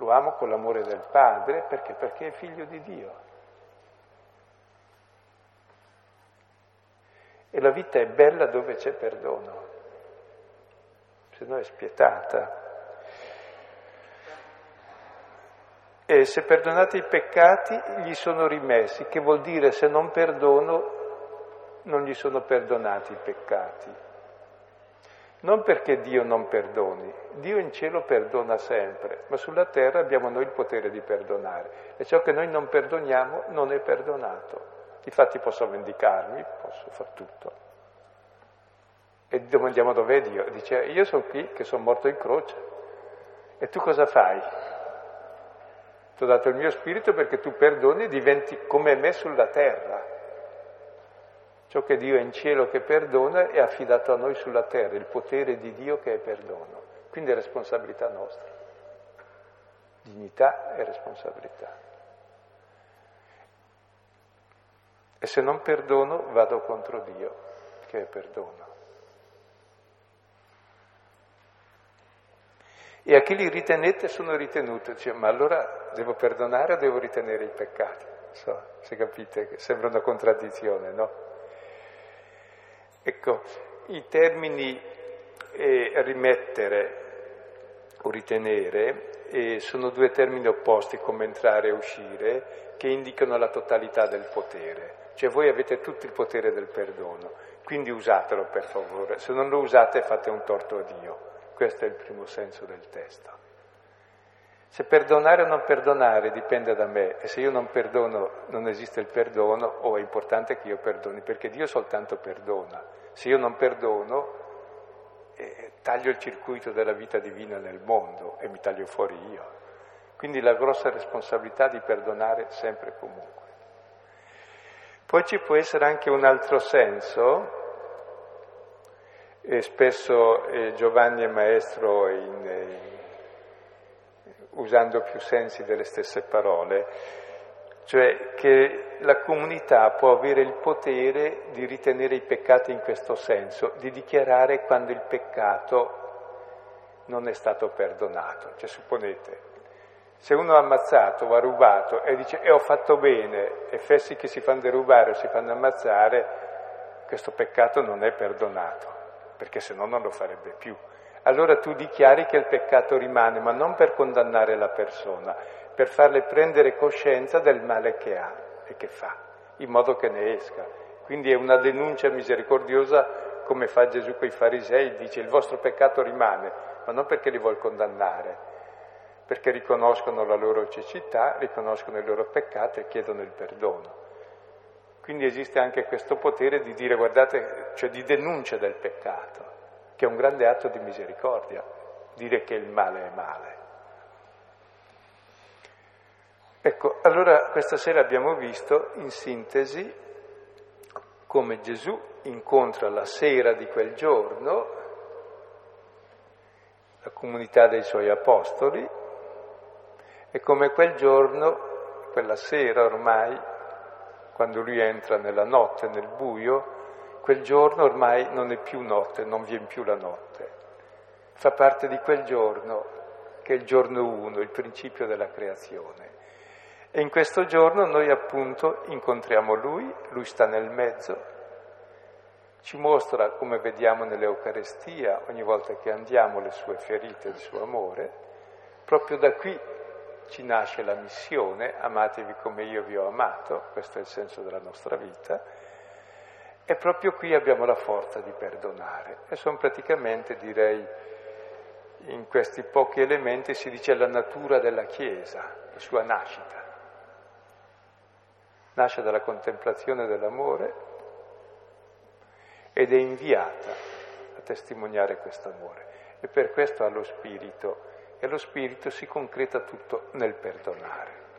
Speaker 2: Lo amo con l'amore del Padre perché? Perché è figlio di Dio. E la vita è bella dove c'è perdono, se no è spietata. E se perdonate i peccati gli sono rimessi, che vuol dire se non perdono non gli sono perdonati i peccati. Non perché Dio non perdoni, Dio in cielo perdona sempre, ma sulla terra abbiamo noi il potere di perdonare e ciò che noi non perdoniamo non è perdonato. Infatti posso vendicarmi, posso far tutto. E domandiamo dov'è Dio? Dice, io sono qui che sono morto in croce. E tu cosa fai? Ti ho dato il mio spirito perché tu perdoni e diventi come me sulla terra. Ciò che Dio è in cielo che perdona è affidato a noi sulla terra, il potere di Dio che è perdono. Quindi è responsabilità nostra. Dignità e responsabilità. E se non perdono vado contro Dio, che è perdono. E a chi li ritenete sono ritenuti, dice, ma allora devo perdonare o devo ritenere i peccati? So, se capite, sembra una contraddizione, no? Ecco, i termini eh, rimettere o ritenere eh, sono due termini opposti come entrare e uscire che indicano la totalità del potere. Cioè voi avete tutto il potere del perdono, quindi usatelo per favore, se non lo usate fate un torto a Dio. Questo è il primo senso del testo. Se perdonare o non perdonare dipende da me e se io non perdono non esiste il perdono o è importante che io perdoni perché Dio soltanto perdona. Se io non perdono eh, taglio il circuito della vita divina nel mondo e mi taglio fuori io. Quindi la grossa responsabilità di perdonare sempre e comunque. Poi ci può essere anche un altro senso, e spesso eh, Giovanni è maestro in, eh, usando più sensi delle stesse parole, cioè che la comunità può avere il potere di ritenere i peccati in questo senso, di dichiarare quando il peccato non è stato perdonato. Cioè supponete, se uno ha ammazzato o ha rubato e dice e ho fatto bene e fessi che si fanno derubare o si fanno ammazzare, questo peccato non è perdonato, perché se no non lo farebbe più. Allora tu dichiari che il peccato rimane, ma non per condannare la persona, per farle prendere coscienza del male che ha e che fa, in modo che ne esca. Quindi è una denuncia misericordiosa come fa Gesù con i farisei, dice il vostro peccato rimane, ma non perché li vuol condannare, perché riconoscono la loro cecità, riconoscono i loro peccati e chiedono il perdono. Quindi esiste anche questo potere di dire, guardate, cioè di denuncia del peccato, che è un grande atto di misericordia, dire che il male è male. Ecco, allora questa sera abbiamo visto in sintesi come Gesù incontra la sera di quel giorno la comunità dei suoi apostoli e come quel giorno, quella sera ormai, quando lui entra nella notte, nel buio, quel giorno ormai non è più notte, non viene più la notte. Fa parte di quel giorno che è il giorno uno, il principio della creazione. E in questo giorno noi appunto incontriamo Lui, Lui sta nel mezzo, ci mostra, come vediamo nell'Eucarestia, ogni volta che andiamo, le sue ferite, il suo amore. Proprio da qui ci nasce la missione, amatevi come io vi ho amato, questo è il senso della nostra vita, e proprio qui abbiamo la forza di perdonare. E sono praticamente, direi, in questi pochi elementi si dice la natura della Chiesa, la sua nascita. Nasce dalla contemplazione dell'amore ed è inviata a testimoniare questo amore. E per questo ha lo Spirito e lo Spirito si concreta tutto nel perdonare.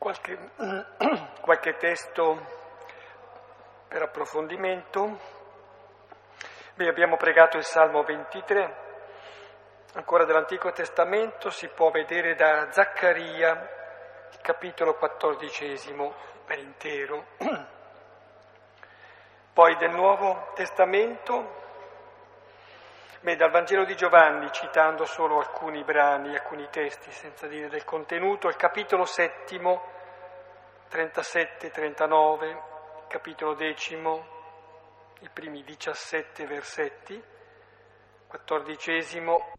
Speaker 1: Qualche, qualche testo per approfondimento. Beh, abbiamo pregato il Salmo 23, ancora dell'Antico Testamento, si può vedere da Zaccaria, capitolo quattordicesimo per intero. Poi del Nuovo Testamento, Beh, dal Vangelo di Giovanni, citando solo alcuni brani, alcuni testi, senza dire del contenuto, il capitolo settimo, 37-39, capitolo decimo, i primi 17 versetti, quattordicesimo,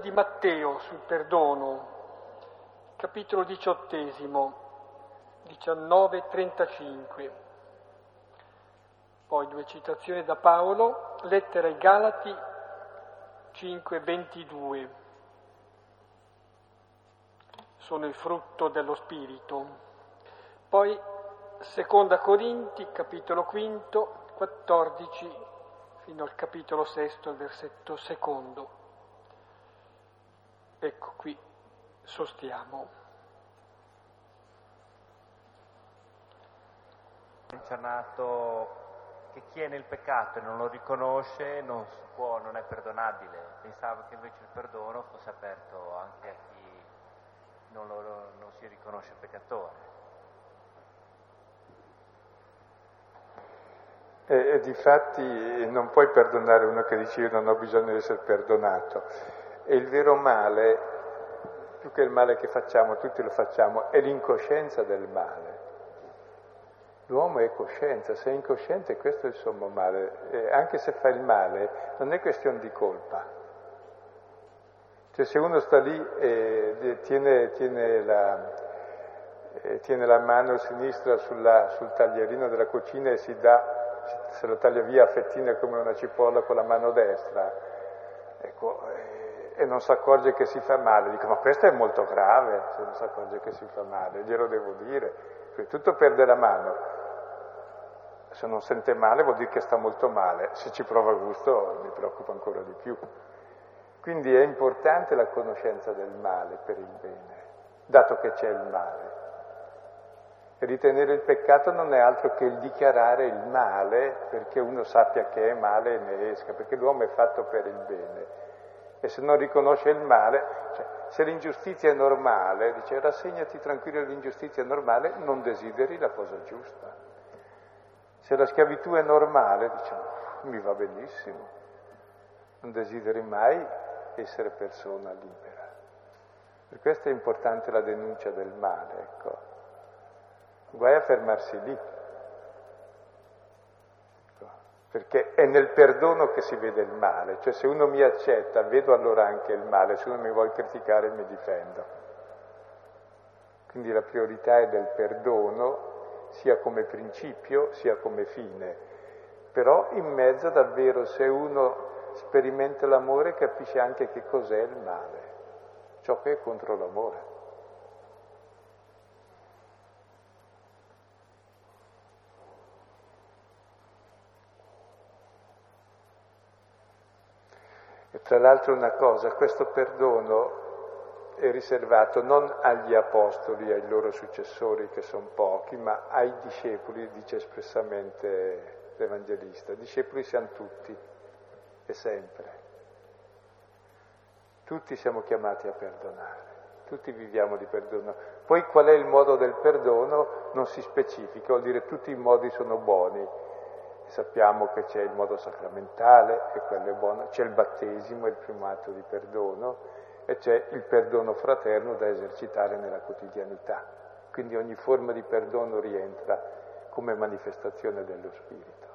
Speaker 1: di Matteo sul perdono, capitolo diciottesimo, 19-35. Poi due citazioni da Paolo, lettera ai Galati 5-22. Sono il frutto dello Spirito. Poi seconda Corinti, capitolo quinto, 14 fino al capitolo sesto, versetto secondo. Ecco qui sostiamo.
Speaker 3: menzionato che chi è nel peccato e non lo riconosce non si può, non è perdonabile. Pensavo che invece il perdono fosse aperto anche a chi non, lo, non si riconosce peccatore.
Speaker 2: E, e difatti non puoi perdonare uno che dice io non ho bisogno di essere perdonato e il vero male, più che il male che facciamo, tutti lo facciamo, è l'incoscienza del male. L'uomo è coscienza, se è incosciente questo è il sommo male. E anche se fa il male non è questione di colpa. Cioè se uno sta lì e tiene, tiene, la, tiene la, mano sinistra sulla, sul taglierino della cucina e si dà, se lo taglia via a fettine come una cipolla con la mano destra, ecco, e non si accorge che si fa male. Dico, ma questo è molto grave se non si accorge che si fa male, glielo devo dire. Prima tutto perde la mano. Se non sente male vuol dire che sta molto male, se ci prova gusto mi preoccupa ancora di più. Quindi è importante la conoscenza del male per il bene, dato che c'è il male. Ritenere il peccato non è altro che il dichiarare il male perché uno sappia che è male e ne esca, perché l'uomo è fatto per il bene e se non riconosce il male, cioè, se l'ingiustizia è normale, dice rassegnati tranquillo all'ingiustizia normale, non desideri la cosa giusta. Se la schiavitù è normale, dice mi va benissimo, non desideri mai essere persona libera. Per questo è importante la denuncia del male, ecco. Guai a fermarsi lì perché è nel perdono che si vede il male, cioè se uno mi accetta vedo allora anche il male, se uno mi vuole criticare mi difendo. Quindi la priorità è del perdono sia come principio sia come fine, però in mezzo davvero se uno sperimenta l'amore capisce anche che cos'è il male, ciò che è contro l'amore. Tra l'altro una cosa, questo perdono è riservato non agli apostoli, ai loro successori che sono pochi, ma ai discepoli, dice espressamente l'Evangelista. Discepoli siamo tutti e sempre. Tutti siamo chiamati a perdonare. tutti viviamo di perdono. Poi qual è il modo del perdono non si specifica, vuol dire tutti i modi sono buoni. Sappiamo che c'è il modo sacramentale, e quello è buono, c'è il battesimo, il primo atto di perdono, e c'è il perdono fraterno da esercitare nella quotidianità. Quindi ogni forma di perdono rientra come manifestazione dello Spirito.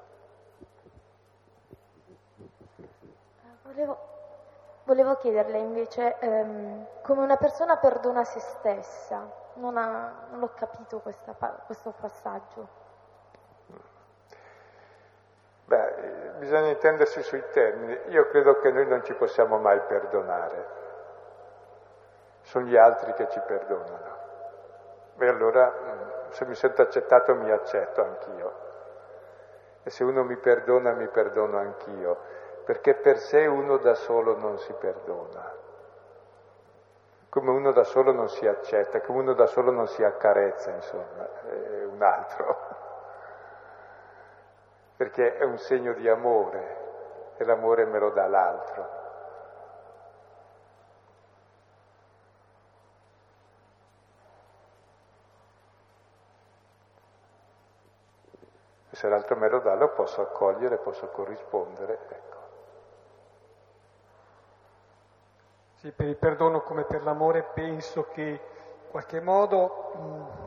Speaker 4: Volevo, volevo chiederle invece ehm, come una persona perdona se stessa. Non, ha, non ho capito questa, questo passaggio.
Speaker 2: Beh, bisogna intendersi sui termini. Io credo che noi non ci possiamo mai perdonare. Sono gli altri che ci perdonano. E allora, mm, se mi sento accettato, mi accetto anch'io. E se uno mi perdona, mi perdono anch'io. Perché per sé uno da solo non si perdona. Come uno da solo non si accetta, come uno da solo non si accarezza, insomma, è un altro perché è un segno di amore e l'amore me lo dà l'altro. E se l'altro me lo dà lo posso accogliere, posso corrispondere, ecco.
Speaker 1: Sì, per il perdono come per l'amore penso che in qualche modo mh,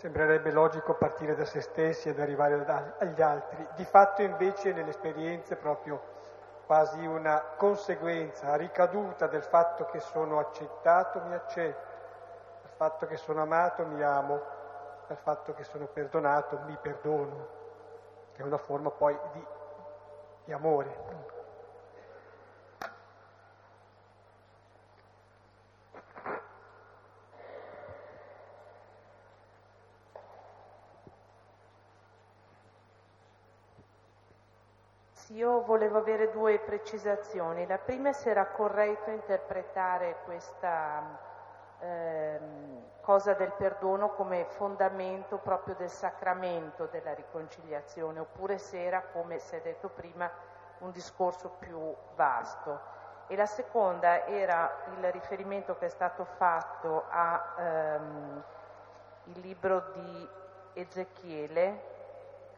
Speaker 1: Sembrerebbe logico partire da se stessi ed arrivare agli altri. Di fatto invece nell'esperienza è proprio quasi una conseguenza, ricaduta del fatto che sono accettato, mi accetto, del fatto che sono amato, mi amo, del fatto che sono perdonato, mi perdono, che è una forma poi di, di amore.
Speaker 5: Io volevo avere due precisazioni. La prima è se era corretto interpretare questa ehm, cosa del perdono come fondamento proprio del sacramento della riconciliazione, oppure se era, come si è detto prima, un discorso più vasto. E la seconda era il riferimento che è stato fatto al ehm, libro di Ezechiele,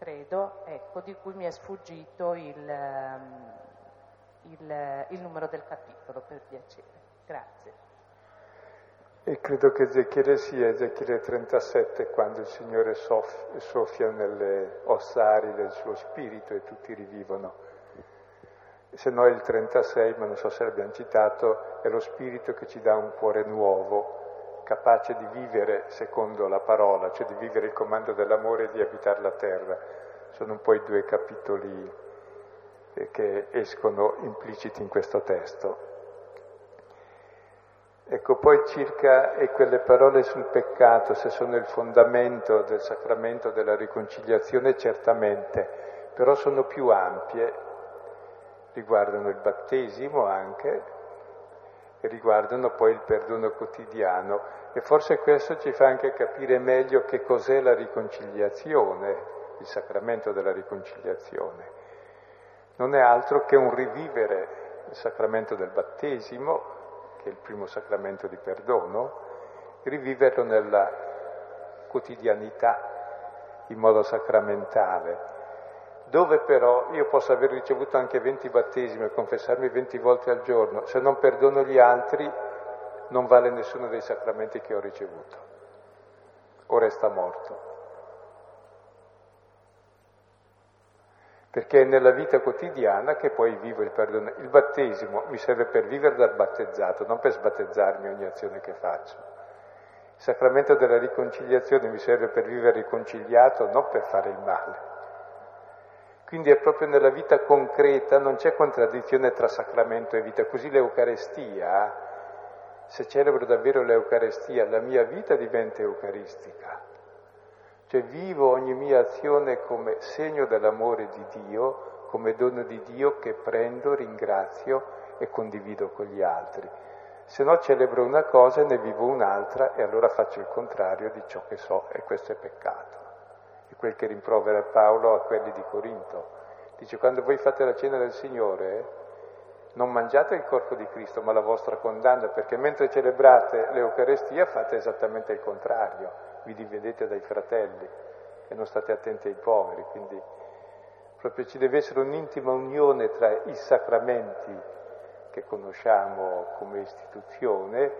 Speaker 5: credo, ecco, di cui mi è sfuggito il, ehm, il, il numero del capitolo, per piacere. Grazie.
Speaker 2: E credo che Ezechiele sia Ezechiele 37, quando il Signore soff- soffia nelle ossari del suo spirito e tutti rivivono. Se no il 36, ma non so se l'abbiamo citato, è lo spirito che ci dà un cuore nuovo, capace di vivere secondo la parola, cioè di vivere il comando dell'amore e di abitare la terra. Sono un po' i due capitoli eh, che escono impliciti in questo testo. Ecco, poi circa e quelle parole sul peccato, se sono il fondamento del sacramento della riconciliazione, certamente, però sono più ampie, riguardano il battesimo anche, e riguardano poi il perdono quotidiano e forse questo ci fa anche capire meglio che cos'è la riconciliazione, il sacramento della riconciliazione. Non è altro che un rivivere il sacramento del battesimo, che è il primo sacramento di perdono, riviverlo nella quotidianità, in modo sacramentale, dove però io posso aver ricevuto anche 20 battesimi e confessarmi 20 volte al giorno, se non perdono gli altri non vale nessuno dei sacramenti che ho ricevuto, o resta morto. Perché è nella vita quotidiana che poi vivo il perdono. Il battesimo mi serve per vivere dal battezzato, non per sbattezzarmi ogni azione che faccio. Il sacramento della riconciliazione mi serve per vivere riconciliato, non per fare il male. Quindi è proprio nella vita concreta, non c'è contraddizione tra sacramento e vita. Così l'Eucarestia, se celebro davvero l'Eucarestia, la mia vita diventa eucaristica. Cioè vivo ogni mia azione come segno dell'amore di Dio, come dono di Dio che prendo, ringrazio e condivido con gli altri. Se no celebro una cosa e ne vivo un'altra e allora faccio il contrario di ciò che so e questo è peccato quel che rimprovera Paolo a quelli di Corinto. Dice, quando voi fate la cena del Signore, non mangiate il corpo di Cristo, ma la vostra condanna, perché mentre celebrate l'Eucarestia fate esattamente il contrario, vi dividete dai fratelli e non state attenti ai poveri, quindi proprio ci deve essere un'intima unione tra i sacramenti che conosciamo come istituzione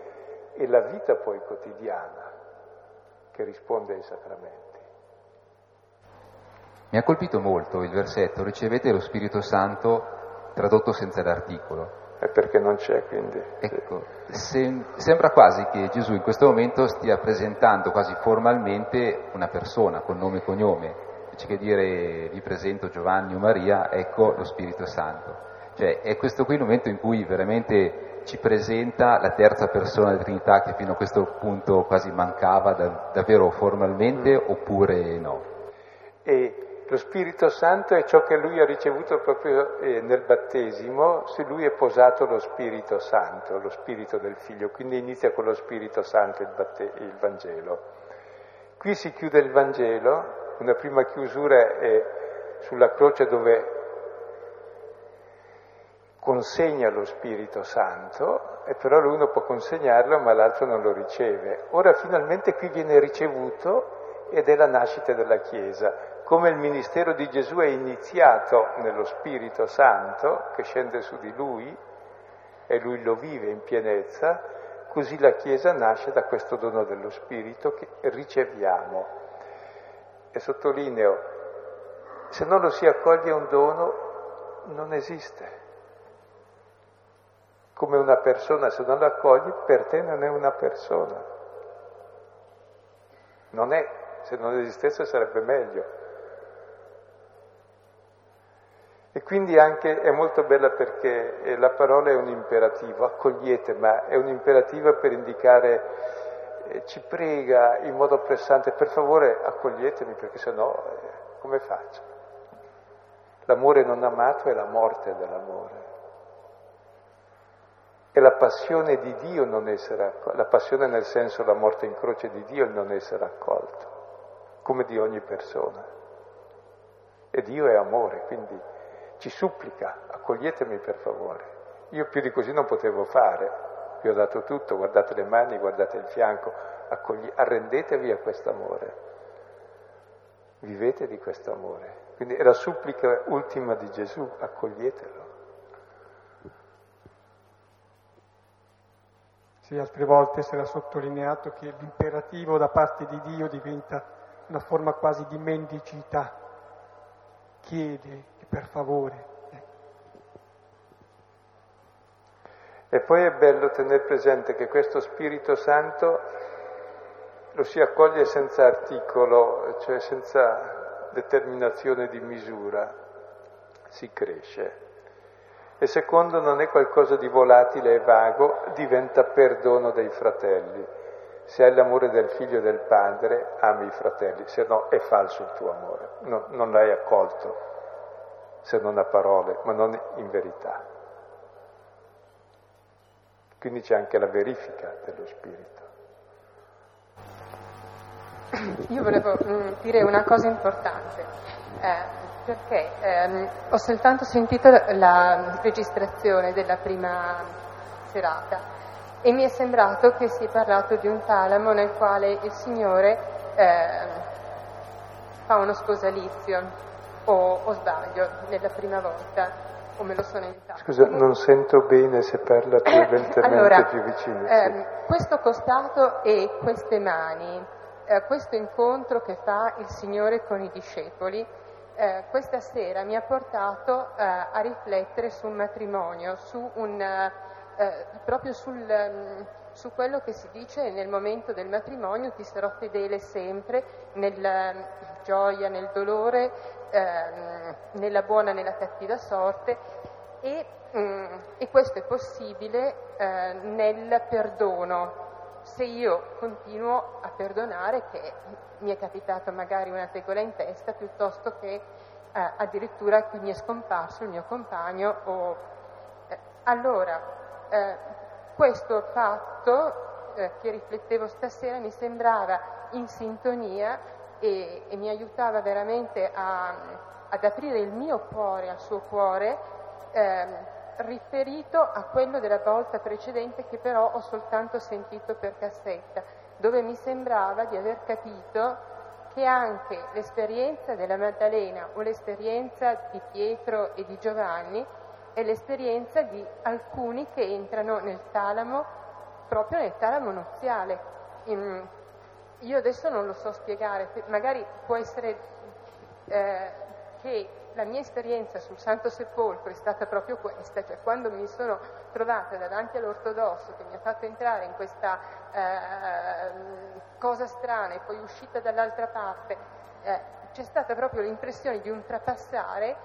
Speaker 2: e la vita poi quotidiana che risponde ai sacramenti.
Speaker 6: Mi ha colpito molto il versetto, ricevete lo Spirito Santo tradotto senza l'articolo.
Speaker 2: È perché non c'è, quindi.
Speaker 6: Ecco, sem- sembra quasi che Gesù in questo momento stia presentando quasi formalmente una persona con nome e cognome, invece che dire vi presento Giovanni o Maria, ecco lo Spirito Santo. Cioè è questo qui il momento in cui veramente ci presenta la terza persona della Trinità che fino a questo punto quasi mancava da- davvero formalmente mm. oppure no.
Speaker 2: E lo Spirito Santo è ciò che lui ha ricevuto proprio eh, nel battesimo, se lui è posato lo Spirito Santo, lo Spirito del Figlio, quindi inizia con lo Spirito Santo il, batte- il Vangelo. Qui si chiude il Vangelo, una prima chiusura è sulla croce dove consegna lo Spirito Santo, e però l'uno può consegnarlo ma l'altro non lo riceve. Ora finalmente qui viene ricevuto ed è la nascita della Chiesa come il ministero di Gesù è iniziato nello Spirito Santo che scende su di lui e lui lo vive in pienezza, così la Chiesa nasce da questo dono dello Spirito che riceviamo. E sottolineo, se non lo si accoglie un dono, non esiste. Come una persona, se non lo accogli, per te non è una persona. Non è, se non esistesse sarebbe meglio. E quindi anche è molto bella perché eh, la parola è un imperativo, accogliete, ma è un imperativo per indicare, eh, ci prega in modo pressante, per favore accoglietemi perché sennò eh, come faccio? L'amore non amato è la morte dell'amore. È la passione di Dio non essere accolto, la passione nel senso la morte in croce di Dio non essere accolto, come di ogni persona. E Dio è amore, quindi ci supplica, accoglietemi per favore. Io più di così non potevo fare, vi ho dato tutto, guardate le mani, guardate il fianco, accogli- arrendetevi a questo amore, vivete di questo amore. Quindi è la supplica ultima di Gesù, accoglietelo.
Speaker 1: Sì, altre volte era sottolineato che l'imperativo da parte di Dio diventa una forma quasi di mendicità. Chiede, per favore.
Speaker 2: E poi è bello tenere presente che questo Spirito Santo lo si accoglie senza articolo, cioè senza determinazione di misura, si cresce. E secondo non è qualcosa di volatile e vago, diventa perdono dei fratelli. Se hai l'amore del figlio e del padre, ami i fratelli, se no è falso il tuo amore, no, non l'hai accolto se non a parole, ma non in verità. Quindi c'è anche la verifica dello spirito.
Speaker 7: Io volevo mm, dire una cosa importante, eh, perché ehm, ho soltanto sentito la registrazione della prima serata e mi è sembrato che si è parlato di un talamo nel quale il Signore eh, fa uno sposalizio o, o sbaglio nella prima volta? o me lo sono inventato.
Speaker 2: Scusa, non sento bene se parla più lentamente,
Speaker 7: allora,
Speaker 2: più vicino. Sì.
Speaker 7: Eh, questo costato e queste mani, eh, questo incontro che fa il Signore con i discepoli, eh, questa sera mi ha portato eh, a riflettere sul matrimonio, su un, eh, proprio sul, um, su quello che si dice nel momento del matrimonio, ti sarò fedele sempre, nella ehm, gioia, nel dolore, ehm, nella buona e nella cattiva sorte e, mm, e questo è possibile eh, nel perdono. Se io continuo a perdonare che mi è capitato magari una tegola in testa piuttosto che eh, addirittura che mi è scomparso il mio compagno o, eh, allora eh, questo fatto eh, che riflettevo stasera mi sembrava in sintonia e, e mi aiutava veramente a, ad aprire il mio cuore al suo cuore, eh, riferito a quello della volta precedente che però ho soltanto sentito per cassetta, dove mi sembrava di aver capito che anche l'esperienza della Maddalena o l'esperienza di Pietro e di Giovanni è l'esperienza di alcuni che entrano nel talamo, proprio nel talamo nuziale. In, io adesso non lo so spiegare, magari può essere eh, che la mia esperienza sul Santo Sepolcro è stata proprio questa, cioè quando mi sono trovata davanti all'ortodosso che mi ha fatto entrare in questa eh, cosa strana e poi uscita dall'altra parte, eh, c'è stata proprio l'impressione di un trapassare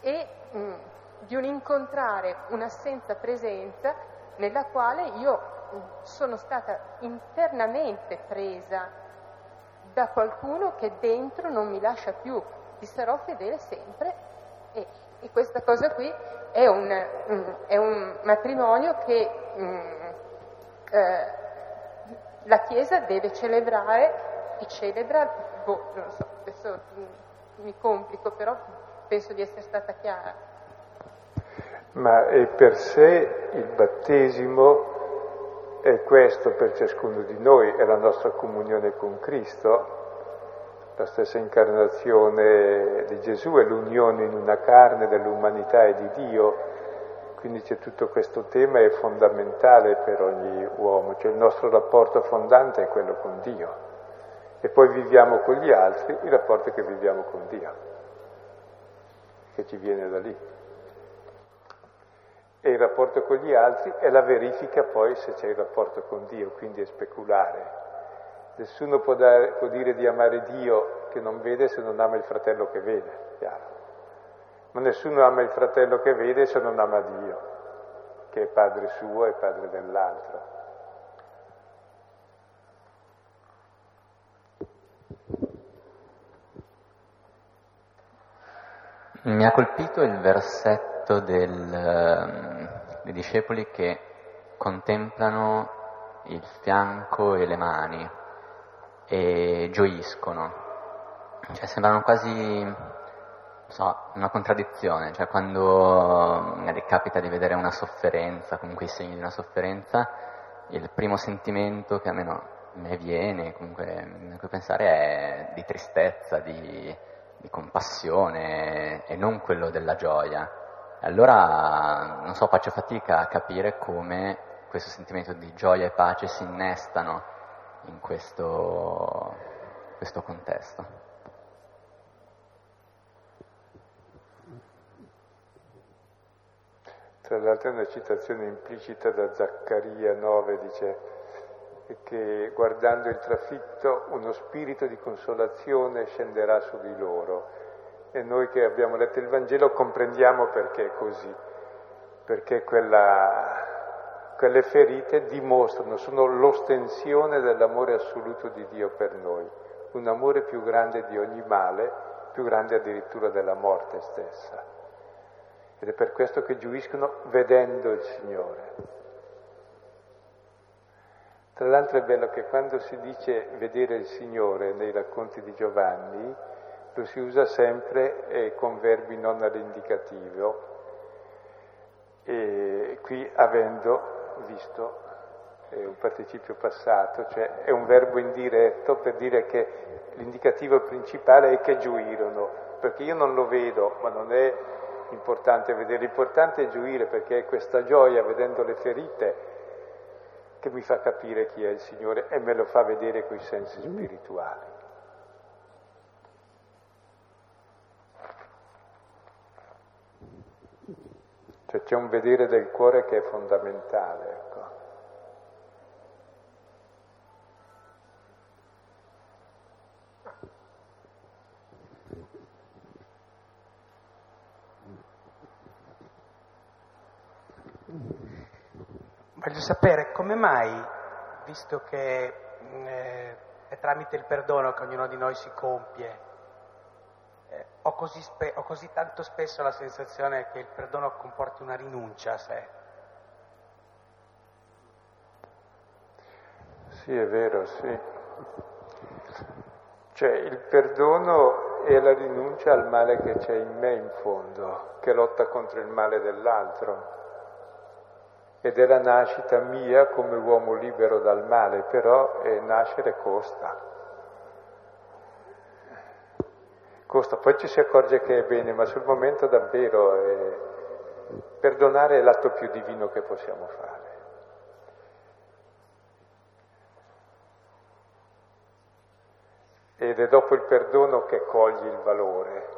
Speaker 7: e mh, mm, di un incontrare un'assenza presenza nella quale io sono stata internamente presa da qualcuno che dentro non mi lascia più, ti sarò fedele sempre e, e questa cosa qui è un, è un matrimonio che mm, eh, la Chiesa deve celebrare e celebra, boh, non so, adesso mi complico, però penso di essere stata chiara.
Speaker 2: Ma è per sé il battesimo è questo per ciascuno di noi, è la nostra comunione con Cristo, la stessa incarnazione di Gesù è l'unione in una carne dell'umanità e di Dio, quindi c'è tutto questo tema è fondamentale per ogni uomo, cioè il nostro rapporto fondante è quello con Dio. E poi viviamo con gli altri il rapporto che viviamo con Dio, che ci viene da lì. E il rapporto con gli altri è la verifica poi se c'è il rapporto con Dio, quindi è speculare. Nessuno può, dare, può, dire di amare Dio che non vede se non ama il fratello che vede, chiaro. Ma nessuno ama il fratello che vede se non ama Dio, che è padre suo e padre dell'altro.
Speaker 8: Mi ha colpito il versetto del, ehm, dei discepoli che contemplano il fianco e le mani e gioiscono. Cioè, sembrano quasi, so, una contraddizione, cioè quando magari capita di vedere una sofferenza, comunque i segni di una sofferenza, il primo sentimento che almeno me viene, comunque a cui pensare è di tristezza, di, di compassione e non quello della gioia. Allora, non so, faccio fatica a capire come questo sentimento di gioia e pace si innestano in questo, questo contesto.
Speaker 2: Tra l'altro è una citazione implicita da Zaccaria 9, dice che guardando il trafitto uno spirito di consolazione scenderà su di loro. E noi che abbiamo letto il Vangelo comprendiamo perché è così, perché quella quelle ferite dimostrano, sono l'ostensione dell'amore assoluto di Dio per noi, un amore più grande di ogni male, più grande addirittura della morte stessa. Ed è per questo che giuiscono vedendo il Signore. Tra l'altro è bello che quando si dice vedere il Signore nei racconti di Giovanni, lo si usa sempre eh, con verbi non all'indicativo, e qui avendo visto è un participio passato, cioè è un verbo indiretto per dire che l'indicativo principale è che giuirono, perché io non lo vedo, ma non è importante vedere, l'importante è giuire perché è questa gioia vedendo le ferite che mi fa capire chi è il Signore e me lo fa vedere coi sensi spirituali. Cioè c'è un vedere del cuore che è fondamentale, ecco.
Speaker 9: Voglio sapere come mai, visto che eh, è tramite il perdono che ognuno di noi si compie, ho così, spe- ho così tanto spesso la sensazione che il perdono comporti una rinuncia a sé.
Speaker 2: Sì, è vero, sì. Cioè il perdono è la rinuncia al male che c'è in me in fondo, che lotta contro il male dell'altro. Ed è la nascita mia come uomo libero dal male, però eh, nascere costa. Costa, poi ci si accorge che è bene, ma sul momento davvero eh, perdonare è l'atto più divino che possiamo fare. ed è dopo il perdono che cogli il valore,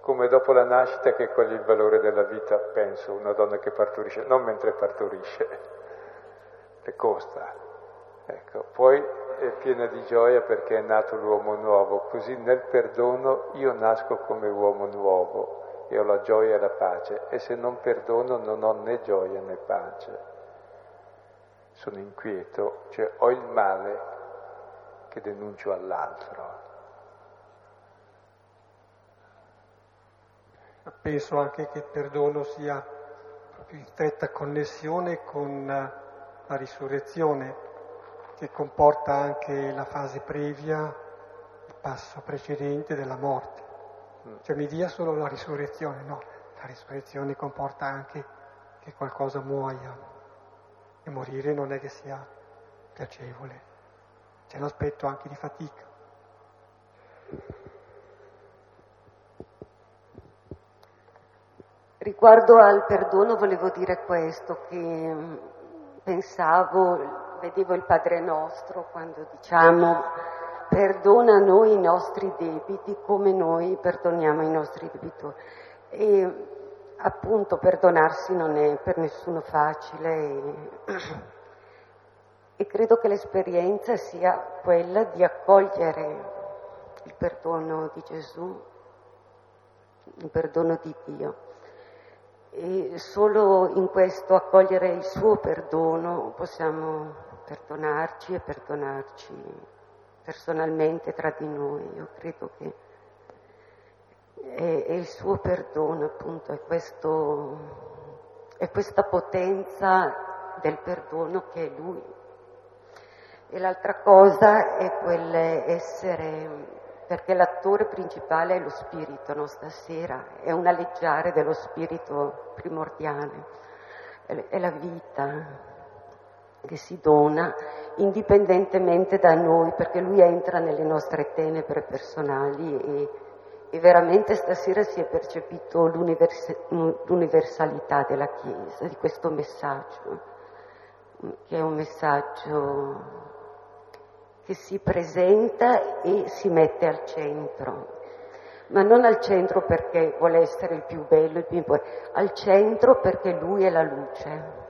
Speaker 2: come dopo la nascita che cogli il valore della vita, penso, una donna che partorisce, non mentre partorisce, le costa. Ecco, poi è piena di gioia perché è nato l'uomo nuovo, così nel perdono io nasco come uomo nuovo e ho la gioia e la pace e se non perdono non ho né gioia né pace. Sono inquieto, cioè ho il male che denuncio all'altro.
Speaker 1: Penso anche che il perdono sia in stretta connessione con la risurrezione, che comporta anche la fase previa, il passo precedente della morte. Mm. Cioè mi dia solo la risurrezione, no, la risurrezione comporta anche che qualcosa muoia e morire non è che sia piacevole c'è l'aspetto anche di fatica.
Speaker 10: Riguardo al perdono volevo dire questo, che mm, pensavo, vedevo il Padre nostro quando diciamo perdona noi i nostri debiti come noi perdoniamo i nostri debitori. E appunto perdonarsi non è per nessuno facile. E e credo che l'esperienza sia quella di accogliere il perdono di Gesù, il perdono di Dio. E solo in questo accogliere il suo perdono possiamo perdonarci e perdonarci personalmente tra di noi. Io credo che è, è il suo perdono appunto, è, questo, è questa potenza del perdono che è Lui e l'altra cosa è quell'essere, perché l'attore principale è lo spirito, no? Stasera è un alleggiare dello spirito primordiale, è la vita che si dona indipendentemente da noi, perché lui entra nelle nostre tenebre personali e, e veramente stasera si è percepito l'universalità della Chiesa, di questo messaggio, che è un messaggio che si presenta e si mette al centro, ma non al centro perché vuole essere il più bello, il più importante, al centro perché lui è la luce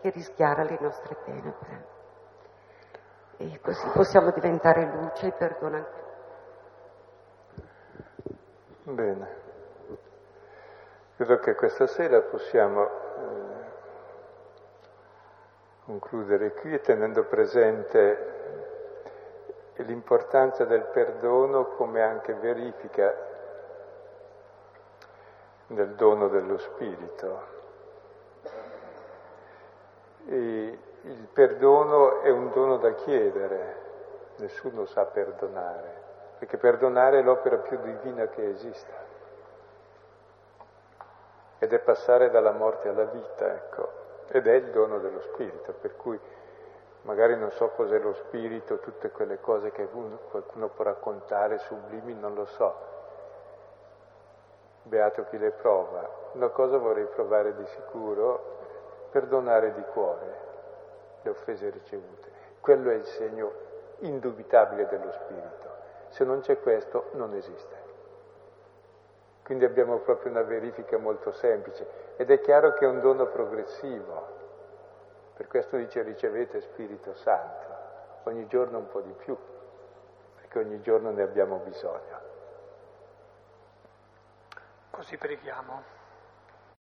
Speaker 10: che rischiara le nostre tenebre. E così possiamo diventare luce e perdona anche.
Speaker 2: Bene. Credo che questa sera possiamo eh, concludere qui tenendo presente l'importanza del perdono come anche verifica del dono dello Spirito. E il perdono è un dono da chiedere, nessuno sa perdonare, perché perdonare è l'opera più divina che esista. Ed è passare dalla morte alla vita, ecco, ed è il dono dello Spirito, per cui magari non so cos'è lo spirito, tutte quelle cose che uno, qualcuno può raccontare, sublimi, non lo so. Beato chi le prova. Una cosa vorrei provare di sicuro, perdonare di cuore le offese ricevute. Quello è il segno indubitabile dello spirito. Se non c'è questo, non esiste. Quindi abbiamo proprio una verifica molto semplice ed è chiaro che è un dono progressivo per questo dice ricevete Spirito Santo, ogni giorno un po' di più, perché ogni giorno ne abbiamo bisogno.
Speaker 1: Così preghiamo.